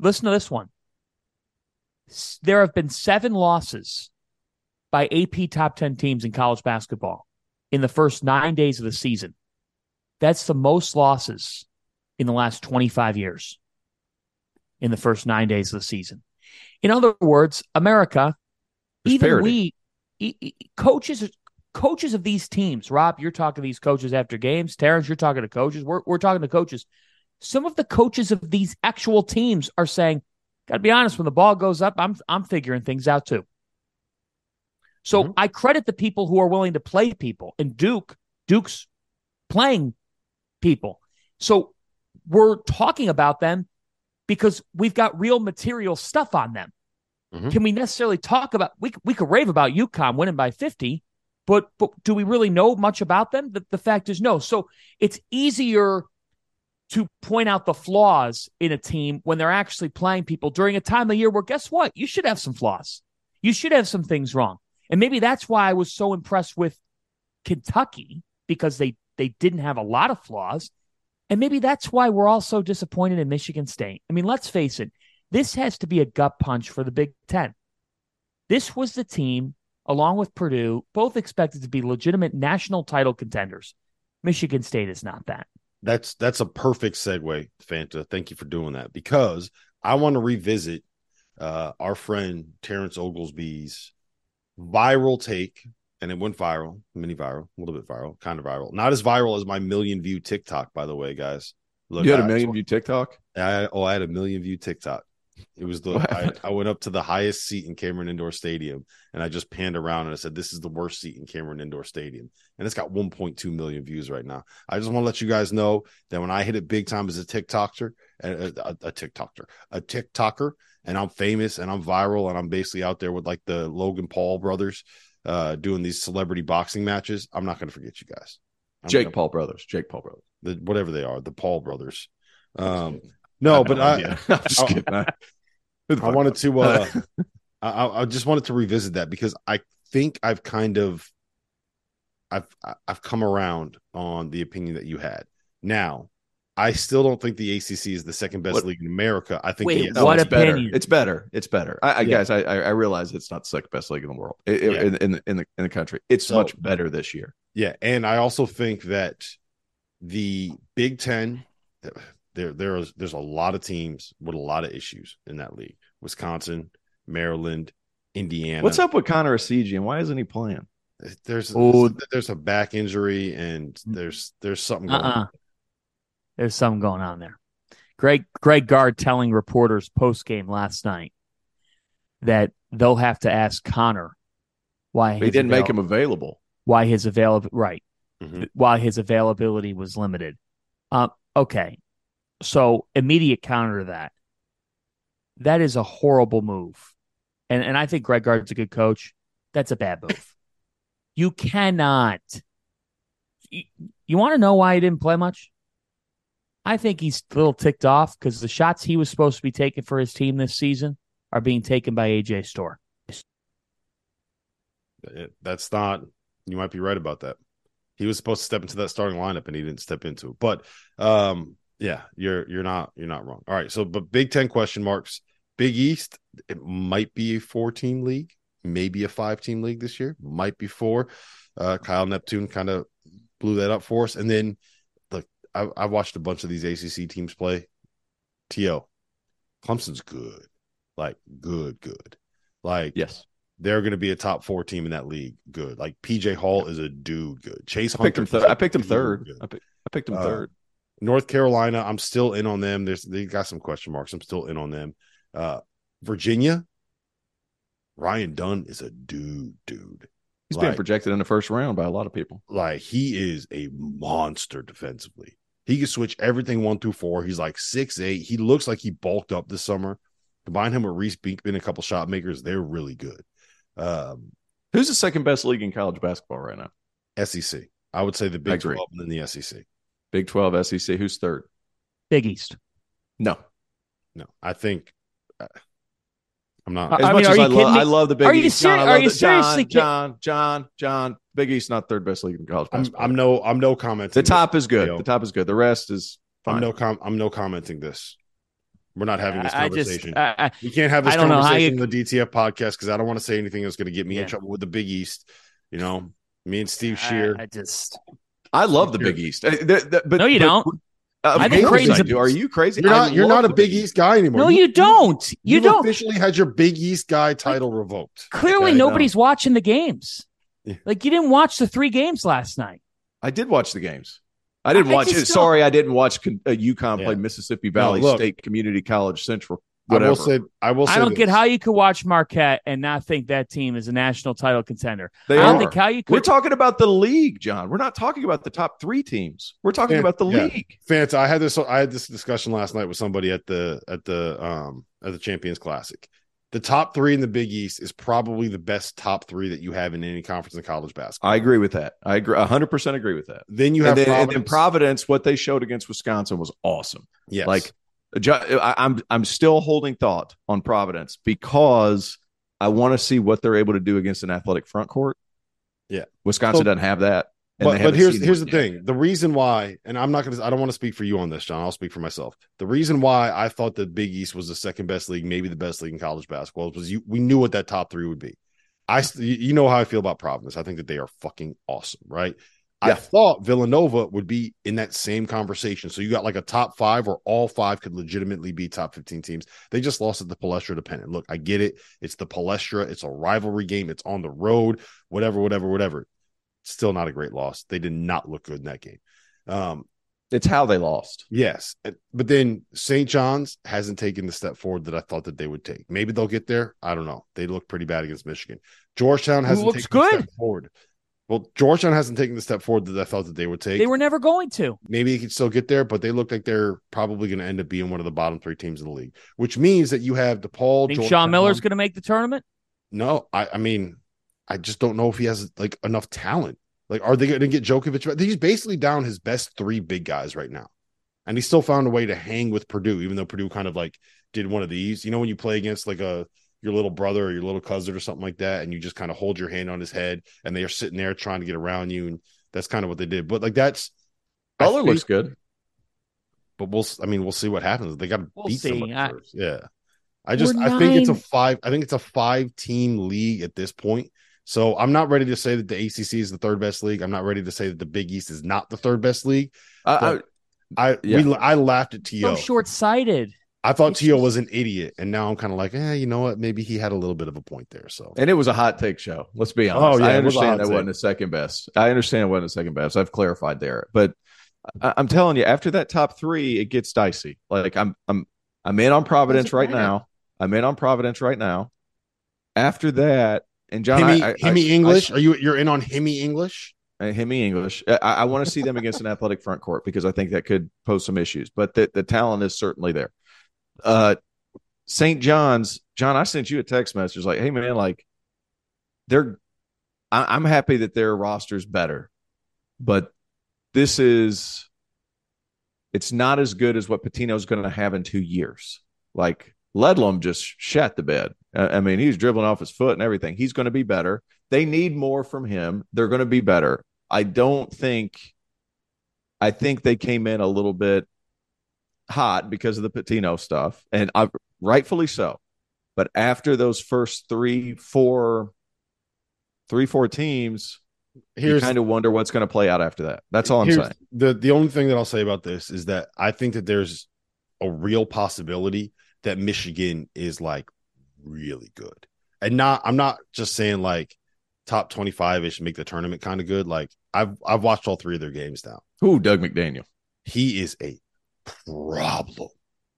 Listen to this one. There have been seven losses by AP top 10 teams in college basketball in the first nine days of the season. That's the most losses in the last 25 years in the first nine days of the season. In other words, America, There's even parity. we, e- e- coaches, coaches of these teams, Rob, you're talking to these coaches after games. Terrence, you're talking to coaches. We're, we're talking to coaches some of the coaches of these actual teams are saying, "Got to be honest, when the ball goes up, I'm I'm figuring things out too." So Mhm. I credit the people who are willing to play people, and Duke, Duke's playing people. So we're talking about them because we've got real material stuff on them. Mhm. Can we necessarily talk about we we could rave about UConn winning by 50, but but do we really know much about them? The, the fact is no. So it's easier to point out the flaws in a team when they're actually playing people during a time of year where guess what? You should have some flaws. You should have some things wrong. And maybe that's why I was so impressed with Kentucky because they they didn't have a lot of flaws. And maybe that's why we're all so disappointed in Michigan State. I mean, let's face it. This has to be a gut punch for the Big 10. This was the team along with Purdue both expected to be legitimate national title contenders. Michigan State is not that. That's that's a perfect segue, Fanta. Thank you for doing that because I want to revisit uh, our friend Terrence Oglesby's viral take, and it went viral, mini viral, a little bit viral, kind of viral. Not as viral as my million view TikTok, by the way, guys. Look, you had a I- million view TikTok. I, oh, I had a million view TikTok. It was the I. I went up to the highest seat in Cameron Indoor Stadium and I just panned around and I said, This is the worst seat in Cameron Indoor Stadium. And it's got 1.2 million views right now. I just want to let you guys know that when I hit it big time as a TikToker, a, a, a TikToker, a TikToker, and I'm famous and I'm viral and I'm basically out there with like the Logan Paul brothers uh doing these celebrity boxing matches. I'm not gonna forget you guys. I'm Jake gonna- Paul brothers. Jake Paul brothers. the whatever they are, the Paul brothers. Um no, but I, idea. I'm just I- kidding. I, I wanted to uh I, I I just wanted to revisit that because I think I've kind of I've I've come around on the opinion that you had. Now, I still don't think the ACC is the second best What- league in America. I think Wait, the No, What it's better. It's better. It's better. I, I Yeah. guys, I, I I realize it's not the second best league in the world i- i- Yeah. in, in, in the in the country. It's So- much better this year. Yeah, and I also think that the Big Ten, there there is there's a lot of teams with a lot of issues in that league. Wisconsin, Maryland, Indiana. What's up with Connor Essegian and why isn't he playing? There's Oh. there's a back injury and there's there's something going Uh-uh. on. There's something going on there. Greg Greg Gard telling reporters post game last night that they'll have to ask Connor why He didn't make him available. why his available right Mhm. why his availability was limited. Um, okay, so immediate counter to that. That is a horrible move, and and I think Greg Gard's a good coach. That's a bad move. you cannot. You, you want to know why he didn't play much? I think he's a little ticked off because the shots he was supposed to be taking for his team this season are being taken by AJ Storr. That's not. You might be right about that. He was supposed to step into that starting lineup and he didn't step into it. But um, yeah, you're you're not you're not wrong. All right. So, but Big Ten question marks. Big East. It might be a four team league, maybe a five team league this year. Might be four. Uh, Kyle Neptune kind of blew that up for us. And then, look, I, I watched a bunch of these ACC teams play. To Clemson's good, like good, good. Like Yes, they're going to be a top four team in that league. Good. Like PJ Hall is a dude. Good. Chase I picked him. Hunter Third. is picked him third. I, pick, I picked him Uh, third. North Carolina, I'm still in on them. There's they got some question marks. I'm still in on them. Uh, Virginia, Ryan Dunn is a dude, dude. He's Like- being projected in the first round by a lot of people. Like he is a monster defensively. He can switch everything one through four. He's like six eight. He looks like he bulked up this summer. Combine him with Reece Beekman, a couple shot makers, they're really good. Um, Who's the second best league in college basketball right now? SEC. I would say the Big. 12 and then the SEC. Big 12 SEC. Who's third? Big East. No. No, I think uh, I'm not. As I much mean, are as you I, love, kidding me? I love the Big Are you East. John, I are love you the- seriously kid- John, John, John, John. Big East not third best league in college I'm. I'm no. I'm no commenting. the top is good. Yo. The top is good. The rest is I'm no. Com- I'm no commenting this. We're not having this I just, conversation. I, I, we can't have this I don't know how conversation you- in the DTF podcast because I don't want to say anything that's going to get me in trouble with the Big East. You know, me and Steve Shear. I, I just. I love the Big East. Uh, the- the- but, No, you but- don't. Uh, I think course Creighton's I a- do. Are you crazy? You're I not. You're not a Big East guy anymore. No, you don't. You You've don't. officially had your Big East guy title revoked. Clearly, Okay? nobody's watching the games. Yeah. Like you didn't watch the three games last night. I did watch the games. I didn't I watch it. Sorry, I didn't watch con- uh, UConn Yeah. play Mississippi Valley look. State Community College Central. I will say. I will. Say I don't get how you could watch Marquette and not think that team is a national title contender. They I don't are. think how you could. We're talking about the league, John. We're not talking about the top three teams. We're talking Yeah, about the yeah. league. Fanta, I had this. I had this discussion last night with somebody at the at the um at the Champions Classic. The top three in the Big East is probably the best top three that you have in any conference in college basketball. I agree with that. I agree. 100% agree with that. Then you have and, then, and Providence. then Providence, what they showed against Wisconsin was awesome. Yes. Like, Ju- I, I'm I'm still holding thought on Providence because I want to see what they're able to do against an athletic front court. Yeah. Wisconsin So- doesn't have that. but, but here's here's the yet. thing. The reason why, and I'm not gonna I don't want to speak for you on this, John. I'll speak for myself. The reason why I thought the Big East was the second best league, maybe the best league in college basketball, was you we knew what that top three would be. I you know how I feel about Providence. I think that they are fucking awesome, right? I thought Villanova would be in that same conversation. So you got like a top five where all five could legitimately be top 15 teams. They just lost at the Palestra dependent. Look, I get it. It's the Palestra. It's a rivalry game. It's on the road, whatever, whatever, whatever. Still not a great loss. They did not look good in that game. Um, It's how they lost. yes. But then St. John's hasn't taken the step forward that I thought that they would take. Maybe they'll get there. I don't know. They look pretty bad against Michigan. Georgetown hasn't taken the good. step forward. Well, Georgetown hasn't taken the step forward that I thought that they would take They were never going to. maybe they could still get there, but they look like they're probably going to end up being one of the bottom three teams in the league, which means that you have DePaul. Think Georgetown- Sean Miller's going to make the tournament? No, I, I mean, I just don't know if he has like enough talent. Like, are they going to get Djokovic? He's basically down his best three big guys right now, and he still found a way to hang with Purdue, even though Purdue kind of like did one of these. You know, when you play against like a your little brother or your little cousin or something like that, and you just kind of hold your hand on his head, and they are sitting there trying to get around you, and that's kind of what they did. But like that's I Butler think- looks good. but we'll I mean we'll see what happens. They got to We'll beat see. I- first. Yeah. I just We're I think it's a five I think it's a five team league at this point. So I'm not ready to say that the ACC is the third best league. I'm not ready to say that the Big East is not the third best league. I, I, But I Yeah. we I laughed at So To. short sighted. I thought it's To just- was an idiot, and now I'm kind of like, eh, you know what? Maybe he had a little bit of a point there. So and it was a hot take show. Let's be honest. Oh, honest. yeah, I it was understand that take. wasn't the second best. I understand it wasn't the second best. I've clarified there, but I, I'm telling you, after that top three, it gets dicey. Like I'm, I'm, I'm in on Providence right now. I'm in on Providence right now. After that, and John, Himmy, I, I, Himmy I- English. Are you you're in on Himmy English? uh, Hemi English. I, I want to see them against an athletic front court because I think that could pose some issues. But the, the talent is certainly there. Uh, St. John's, John, I sent you a text message like, "Hey man, like they're, I, I'm happy that their roster's better, but this is, it's not as good as what Pitino's going to have in two years. Like Ledlum just shat the bed. I, I mean, he's dribbling off his foot and everything. He's going to be better. They need more from him. They're going to be better. I don't think. I think they came in a little bit hot because of the Pitino stuff, and I, rightfully so. But after those first three, four, three, four teams, you Here's kind of wonder what's going to play out after that. That's all I'm saying. The the only thing that I'll say about this is that I think that there's a real possibility that Michigan is like really good. And not I'm not just saying like top 25 ish make the tournament kind of good. Like I've I've watched all three of their games now. Who, Dug McDaniel? He is a problem.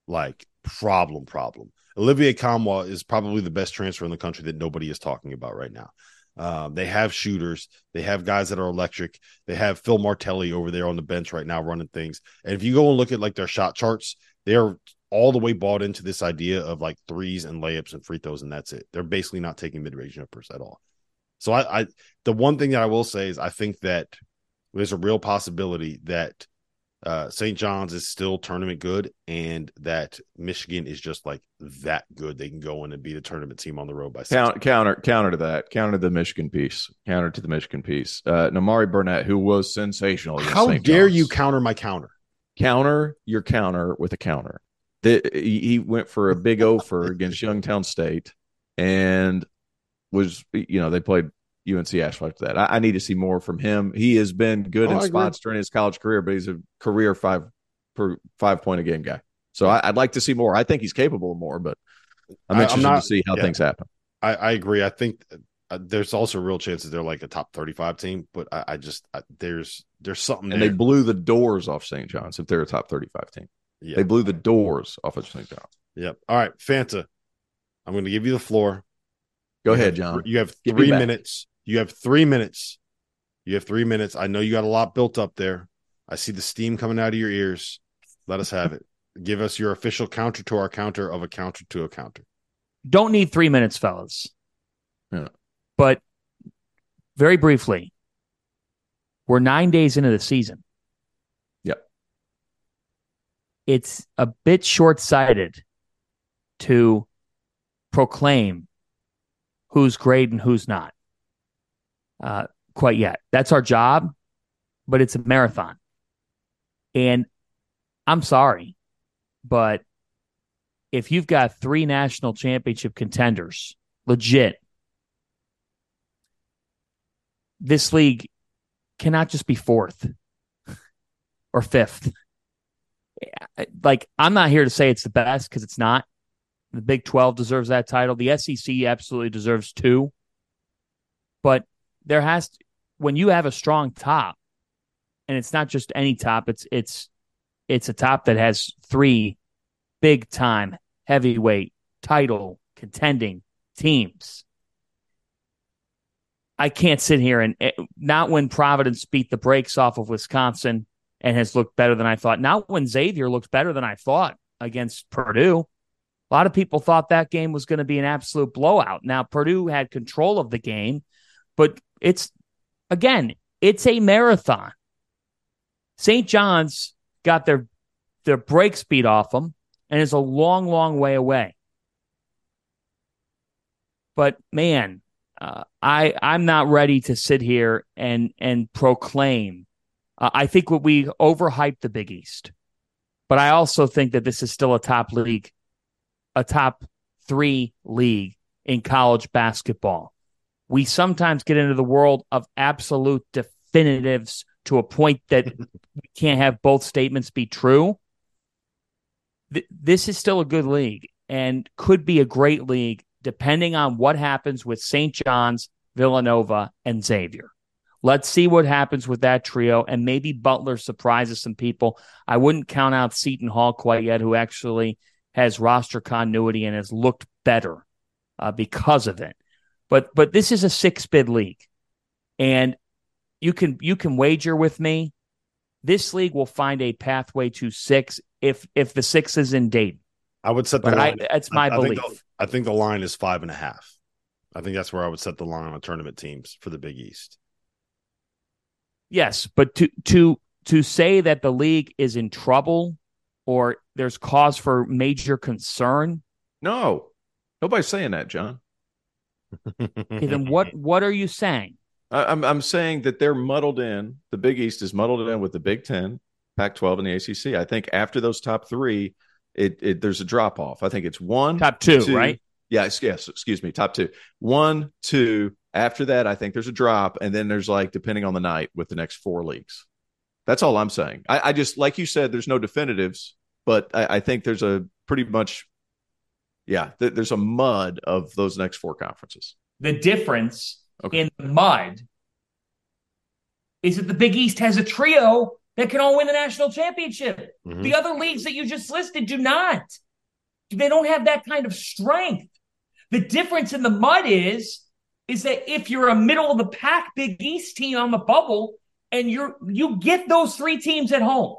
like problem, problem. Olivier Nkamhoua is probably the best transfer in the country that nobody is talking about right now. Um, they have shooters, they have guys that are electric. They have Phil Martelli over there on the bench right now running things. And if you go and look at like their shot charts, they're all the way bought into this idea of like threes and layups and free throws, and that's it. They're basically not taking mid range jumpers at all. So I, I, the one thing that I will say is I think that there's a real possibility that uh, St. John's is still tournament good, and that Michigan is just like that good. They can go in and beat a tournament team on the road by counter, counter, counter to that, counter to the Michigan piece, counter to the Michigan piece. Uh, Nimari Burnett, who was sensational. How dare John's. you counter my counter? Counter your counter with a counter. The, he went for a big offer against Youngstown State, and was you know they played UNC Asheville after that. I, I, need to see more from him. He has been good oh, in spots during his college career, but he's a career five per five point a game guy. So I, would like to see more. I think he's capable of more, but I'm interested not, to see how yeah, things happen. I, I agree. I think uh, there's also real chances they're like a top 35 team, but I, I just there's there's something. And there. they blew the doors off St. John's if they're a top 35 team. Yeah. They blew the doors off of St. John's. Yep. All right, Fanta. I'm going to give you the floor. Go you ahead, have, John. You have three minutes you have three minutes. You have three minutes. I know you got a lot built up there. I see the steam coming out of your ears. Let us have it. Give us your official counter to our counter of a counter to a counter. Don't need three minutes, fellas. Yeah. But very briefly, we're nine days into the season. Yep. It's a bit short sighted to proclaim who's great and who's not uh, quite yet. That's our job, but it's a marathon. And I'm sorry, but if you've got three national championship contenders, legit, this league cannot just be fourth or fifth. Like, I'm not here to say it's the best because it's not. The Big 12 deserves that title. The SEC absolutely deserves two. But there has to, when you have a strong top, and it's not just any top, it's it's it's a top that has three big time heavyweight title contending teams. I can't sit here and eh, not when Providence beat the brakes off of Wisconsin and has looked better than I thought. Not when Xavier looked better than I thought against Purdue. A lot of people thought that game was going to be an absolute blowout. Now Purdue had control of the game, but it's again, it's a marathon. St. John's got their their break speed off them and is a long, long way away. But man, uh, I I'm not ready to sit here and and proclaim. Uh, I think what we overhyped the Big East, but I also think that this is still a top league, a top three league in college basketball we sometimes get into the world of absolute definitives to a point that we can't have both statements be true. Th- this is still a good league and could be a great league depending on what happens with St. John's, Villanova, and Xavier. Let's see what happens with that trio, and maybe Butler surprises some people. I wouldn't count out Seton Hall quite yet, who actually has roster continuity and has looked better uh, because of it. But but this is a six bid league, and you can you can wager with me. This league will find a pathway to six if if the six is in Dayton. I would set the but line. I, that's my I, belief. I think, the, I think the line is five and a half. I think that's where I would set the line on tournament teams for the Big East. Yes, but to to to say that the league is in trouble or there's cause for major concern. No, nobody's saying that, John okay, then what what are you saying? I'm I'm saying that they're muddled in. The Big East is muddled in with the Big Ten, Pac-12, and the ACC. I think after those top three, it, it there's a drop off. I think it's one, top two, two right? Yes, yes. Excuse me, top two, one, two. After that, I think there's a drop, and then there's like depending on the night with the next four leagues. That's all I'm saying. I, I just like you said, there's no definitives, but I, I think there's a pretty much yeah, th- there's a mud of those next four conferences. The difference okay. in the mud is that the Big East has a trio that can all win the national championship. Mhm. The other leagues that you just listed do not. They don't have that kind of strength. The difference in the mud is is that if you're a middle of the pack Big East team on the bubble and you're you get those three teams at home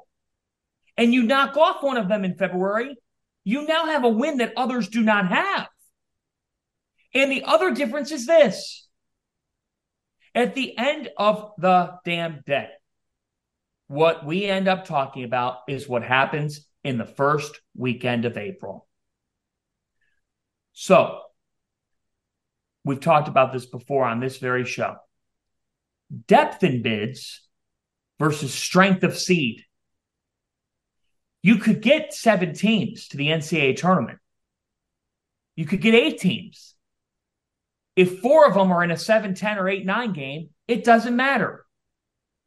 and you knock off one of them in February, you now have a win that others do not have. And the other difference is this. At the end of the damn day, what we end up talking about is what happens in the first weekend of April. So, we've talked about this before on this very show. Depth in bids versus strength of seed. You could get seven teams to the NCAA tournament. You could get eight teams. If four of them are in a 7 10 or 8 9 game, it doesn't matter.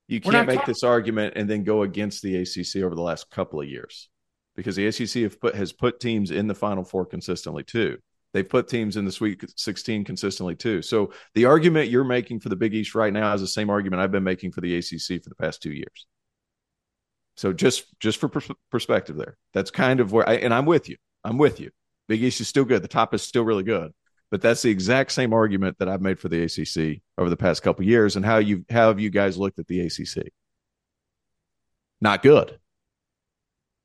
You can't make talking- this argument and then go against the ACC over the last couple of years because the ACC have put, has put teams in the Final Four consistently too. They've put teams in the Sweet 16 consistently too. So the argument you're making for the Big East right now is the same argument I've been making for the ACC for the past two years. So just just for pers- perspective, there, that's kind of where I and I'm with you. I'm with you. Big East is still good. The top is still really good, but that's the exact same argument that I've made for the ACC over the past couple years. And how you how have you guys looked at the ACC? Not good.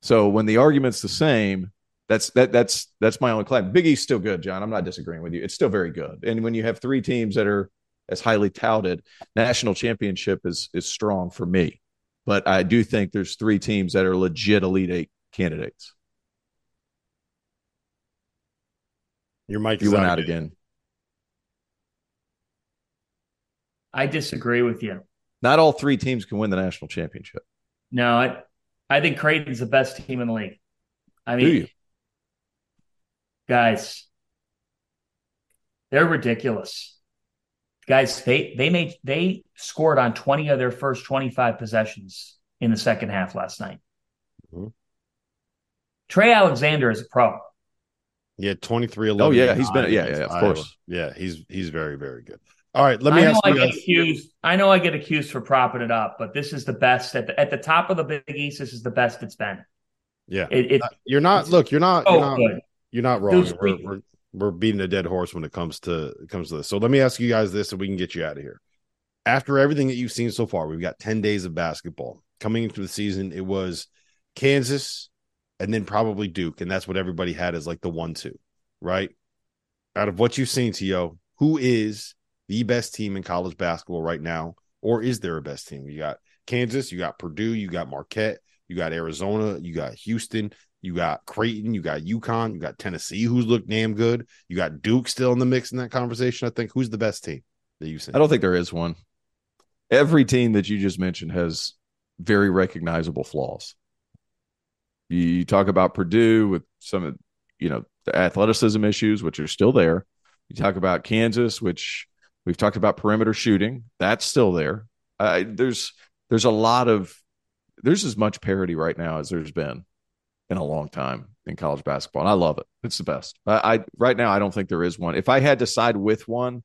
So when the argument's the same, that's that that's that's my only claim. Big East still good, John. I'm not disagreeing with you. It's still very good. And when you have three teams that are as highly touted, national championship is is strong for me. But I do think there's three teams that are legit elite eight candidates. Your mic You is went out again. I disagree with you. Not all three teams can win the national championship. No, I, I think Creighton's the best team in the league. I mean, Do you? guys, they're ridiculous. Guys, they they made they scored on 20 of their first 25 possessions in the second half last night. Mhm. Trey Alexander is a pro. Yeah, 23 11. Oh, yeah, he's been- yeah, yeah, of course. Yeah, he's he's very, very good. All right, let me I know ask I you get guys. accused. I know I get accused for propping it up, but this is the best at the, at the top of the Big East. This is the best it's been. Yeah. It, it, You're not look, you're not, so you're not good. You're not wrong. We're, we're we're beating a dead horse when it comes to it comes to this. So let me ask you guys this, so we can get you out of here. After everything that you've seen so far, we've got ten days of basketball coming into the season. It was Kansas, and then probably Duke, and that's what everybody had as like the one-two, right? Out of what you've seen, To, who is the best team in college basketball right now, or is there a best team? You got Kansas, you got Purdue, you got Marquette, you got Arizona, you got Houston, you got Creighton, you got UConn, you got Tennessee, who's looked damn good. You got Duke still in the mix in that conversation. I think who's the best team that you've seen? I don't think there is one. Every team that you just mentioned has very recognizable flaws. You, talk about Purdue with some of you know the athleticism issues, which are still there. You talk about Kansas, which we've talked about perimeter shooting, that's still there. There's there's a lot of there's as much parity right now as there's been in a long time in college basketball, and I love it. It's the best. I, I right now I don't think there is one. If I had to side with one,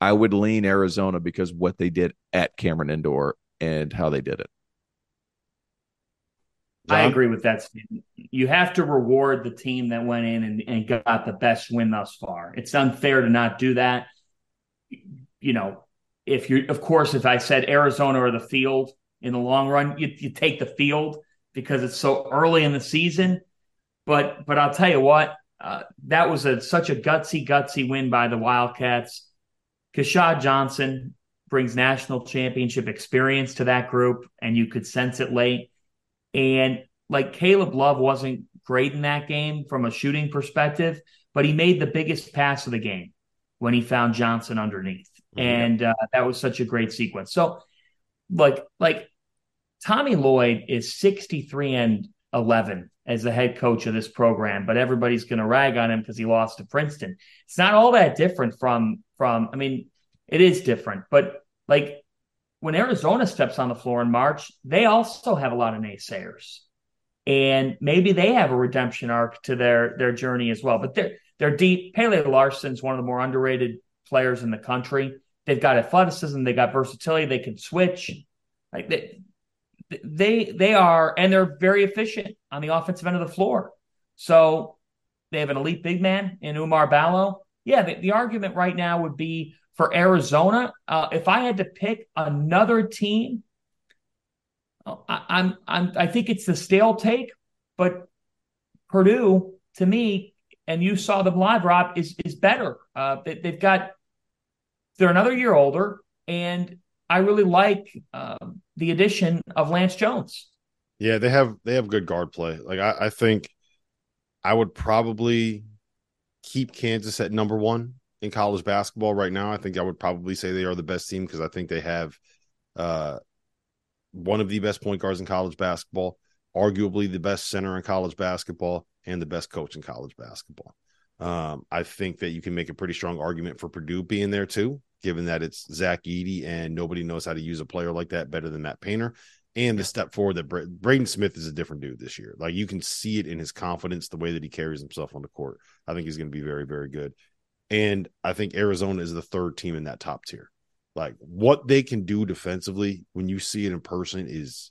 I would lean Arizona because what they did at Cameron Indoor and how they did it. I agree with that. Steve. You have to reward the team that went in and, and got the best win thus far. It's unfair to not do that. You know, if you, of course, if I said Arizona or the field in the long run, you, you take the field because it's so early in the season. But, but I'll tell you what, uh, that was a such a gutsy, gutsy win by the Wildcats. Keshad Johnson brings national championship experience to that group, and you could sense it late. And like Caleb Love wasn't great in that game from a shooting perspective, but he made the biggest pass of the game when he found Johnson underneath. And uh, that was such a great sequence. So, like, like Tommy Lloyd is 63 and 11 as the head coach of this program, but everybody's going to rag on him because he lost to Princeton. It's not all that different from from. I mean, it is different, but like when Arizona steps on the floor in March, they also have a lot of naysayers, and maybe they have a redemption arc to their their journey as well. But they're they're deep. Pelle Larsson's one of the more underrated players in the country. They've got athleticism, they got versatility, they can switch. Like they, they they are and they're very efficient on the offensive end of the floor. So they have an elite big man in Oumar Ballo. Yeah, the, the argument right now would be for Arizona. Uh, if I had to pick another team, I, I'm I'm I think it's the stale take, but Purdue to me, and you saw them live, Rob, is is better. Uh, they, they've got they're another year older, and I really like um, the addition of Lance Jones. Yeah, they have they have good guard play. Like I, I think I would probably keep Kansas at number one in college basketball right now. I think I would probably say they are the best team because I think they have uh, one of the best point guards in college basketball, arguably the best center in college basketball, and the best coach in college basketball. Um, I think that you can make a pretty strong argument for Purdue being there too, given that it's Zach Edey and nobody knows how to use a player like that better than Matt Painter. And the step forward that Bra- Braden Smith is a different dude this year. Like you can see it in his confidence, the way that he carries himself on the court. I think he's going to be very, very good. And I think Arizona is the third team in that top tier. Like what they can do defensively when you see it in person is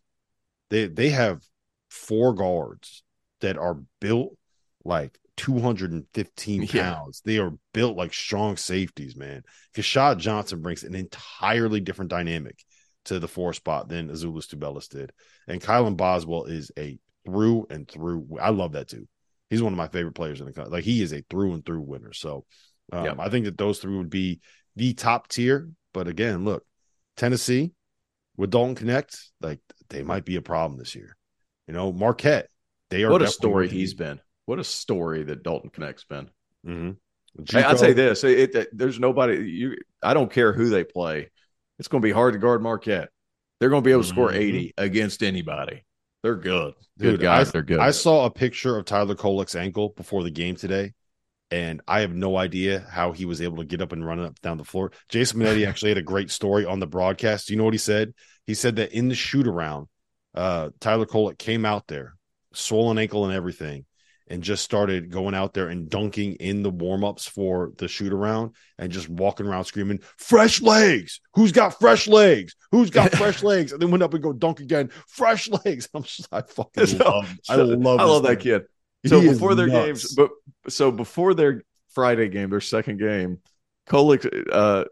they they have four guards that are built like 215 Yeah. pounds. They are built like strong safeties, man. Keshad Johnson brings an entirely different dynamic to the four spot than Azuolas Tubelis did. And Kylan Boswell is a through and through. I love that too. He's one of my favorite players in the country. Like he is a through and through winner. So um, Yep. I think that those three would be the top tier. But again, look, Tennessee with Dalton Knecht, like they might be a problem this year. You know, Marquette, they are What a story he's been. What a story that Dalton Knecht's been. Mhm. Hey, I'll Jico- say this: it, it- there's nobody. You, I don't care who they play. It's going to be hard to guard Marquette. They're going to be able to score Mhm. 80 against anybody. They're good. Dude, good guys. I, they're good. I saw a picture of Tyler Kolek's ankle before the game today, and I have no idea how he was able to get up and run up down the floor. Jason Benetti actually had a great story on the broadcast. Do you know what he said? He said that in the shoot around, uh, Tyler Kolek came out there, swollen ankle and everything, and just started going out there and dunking in the warm ups for the shoot around and just walking around screaming, Fresh legs! Who's got fresh legs? Who's got fresh legs? And then went up and go dunk again, fresh legs. I'm just, I fucking So- love, I love, I love that kid. So He before their nuts. games, but so before their Friday game, their second game, Kolek, uh,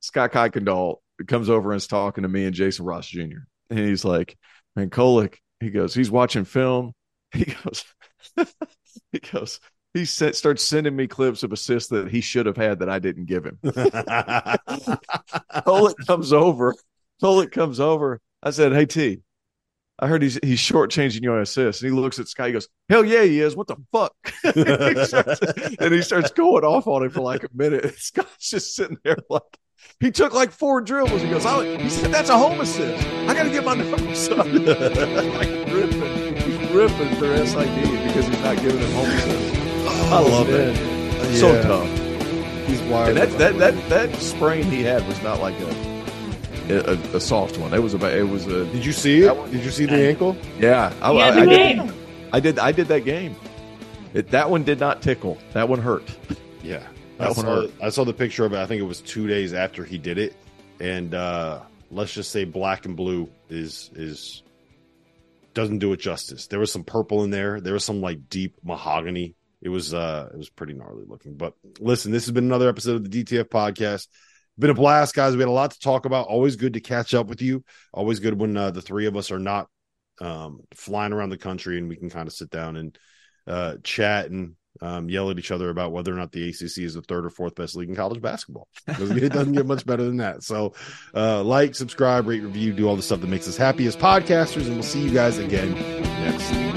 Scott Kuykendall comes over and is talking to me and Jason Ross Jr. And he's like, "Man, Kolek," he goes, "He's watching film." He goes, he goes, he sa- starts sending me clips of assists that he should have had that I didn't give him. Kolek comes over. Kolek comes over. I said, "Hey T, I heard he's he's shortchanging you on assists." And he looks at Sky. He goes, "Hell yeah, he is. What the fuck?" He starts- and he starts going off on him for like a minute. And Scott's just sitting there like he took like four dribbles. He goes, oh, he said that's a home assist. I got to get my number, son. like ripping, for SID because he's not giving him home assists. I love it. So Yeah. tough. He's wild. And that that that that sprain he had was not like a a, a soft one. It was about it was a Did you see it? one- Did you see the ankle? yeah. I, He had I, the I game. did, I did I did that game. It, that one did not tickle. That one hurt. Yeah. That I one saw, hurt. I saw the picture of it. I think it was two days after he did it. And uh let's just say black and blue is is doesn't do it justice. There was some purple in there. There was some like deep mahogany. It was uh it was pretty gnarly looking. But listen, this has been another episode of the DTF podcast. Been a blast, guys. We had a lot to talk about. Always good to catch up with you. Always good when uh, the three of us are not um, flying around the country and we can kind of sit down and uh, chat and um, yell at each other about whether or not the ACC is the third or fourth best league in college basketball. it doesn't get much better than that. So, uh, like, subscribe, rate, review, do all the stuff that makes us happy as podcasters, and we'll see you guys again next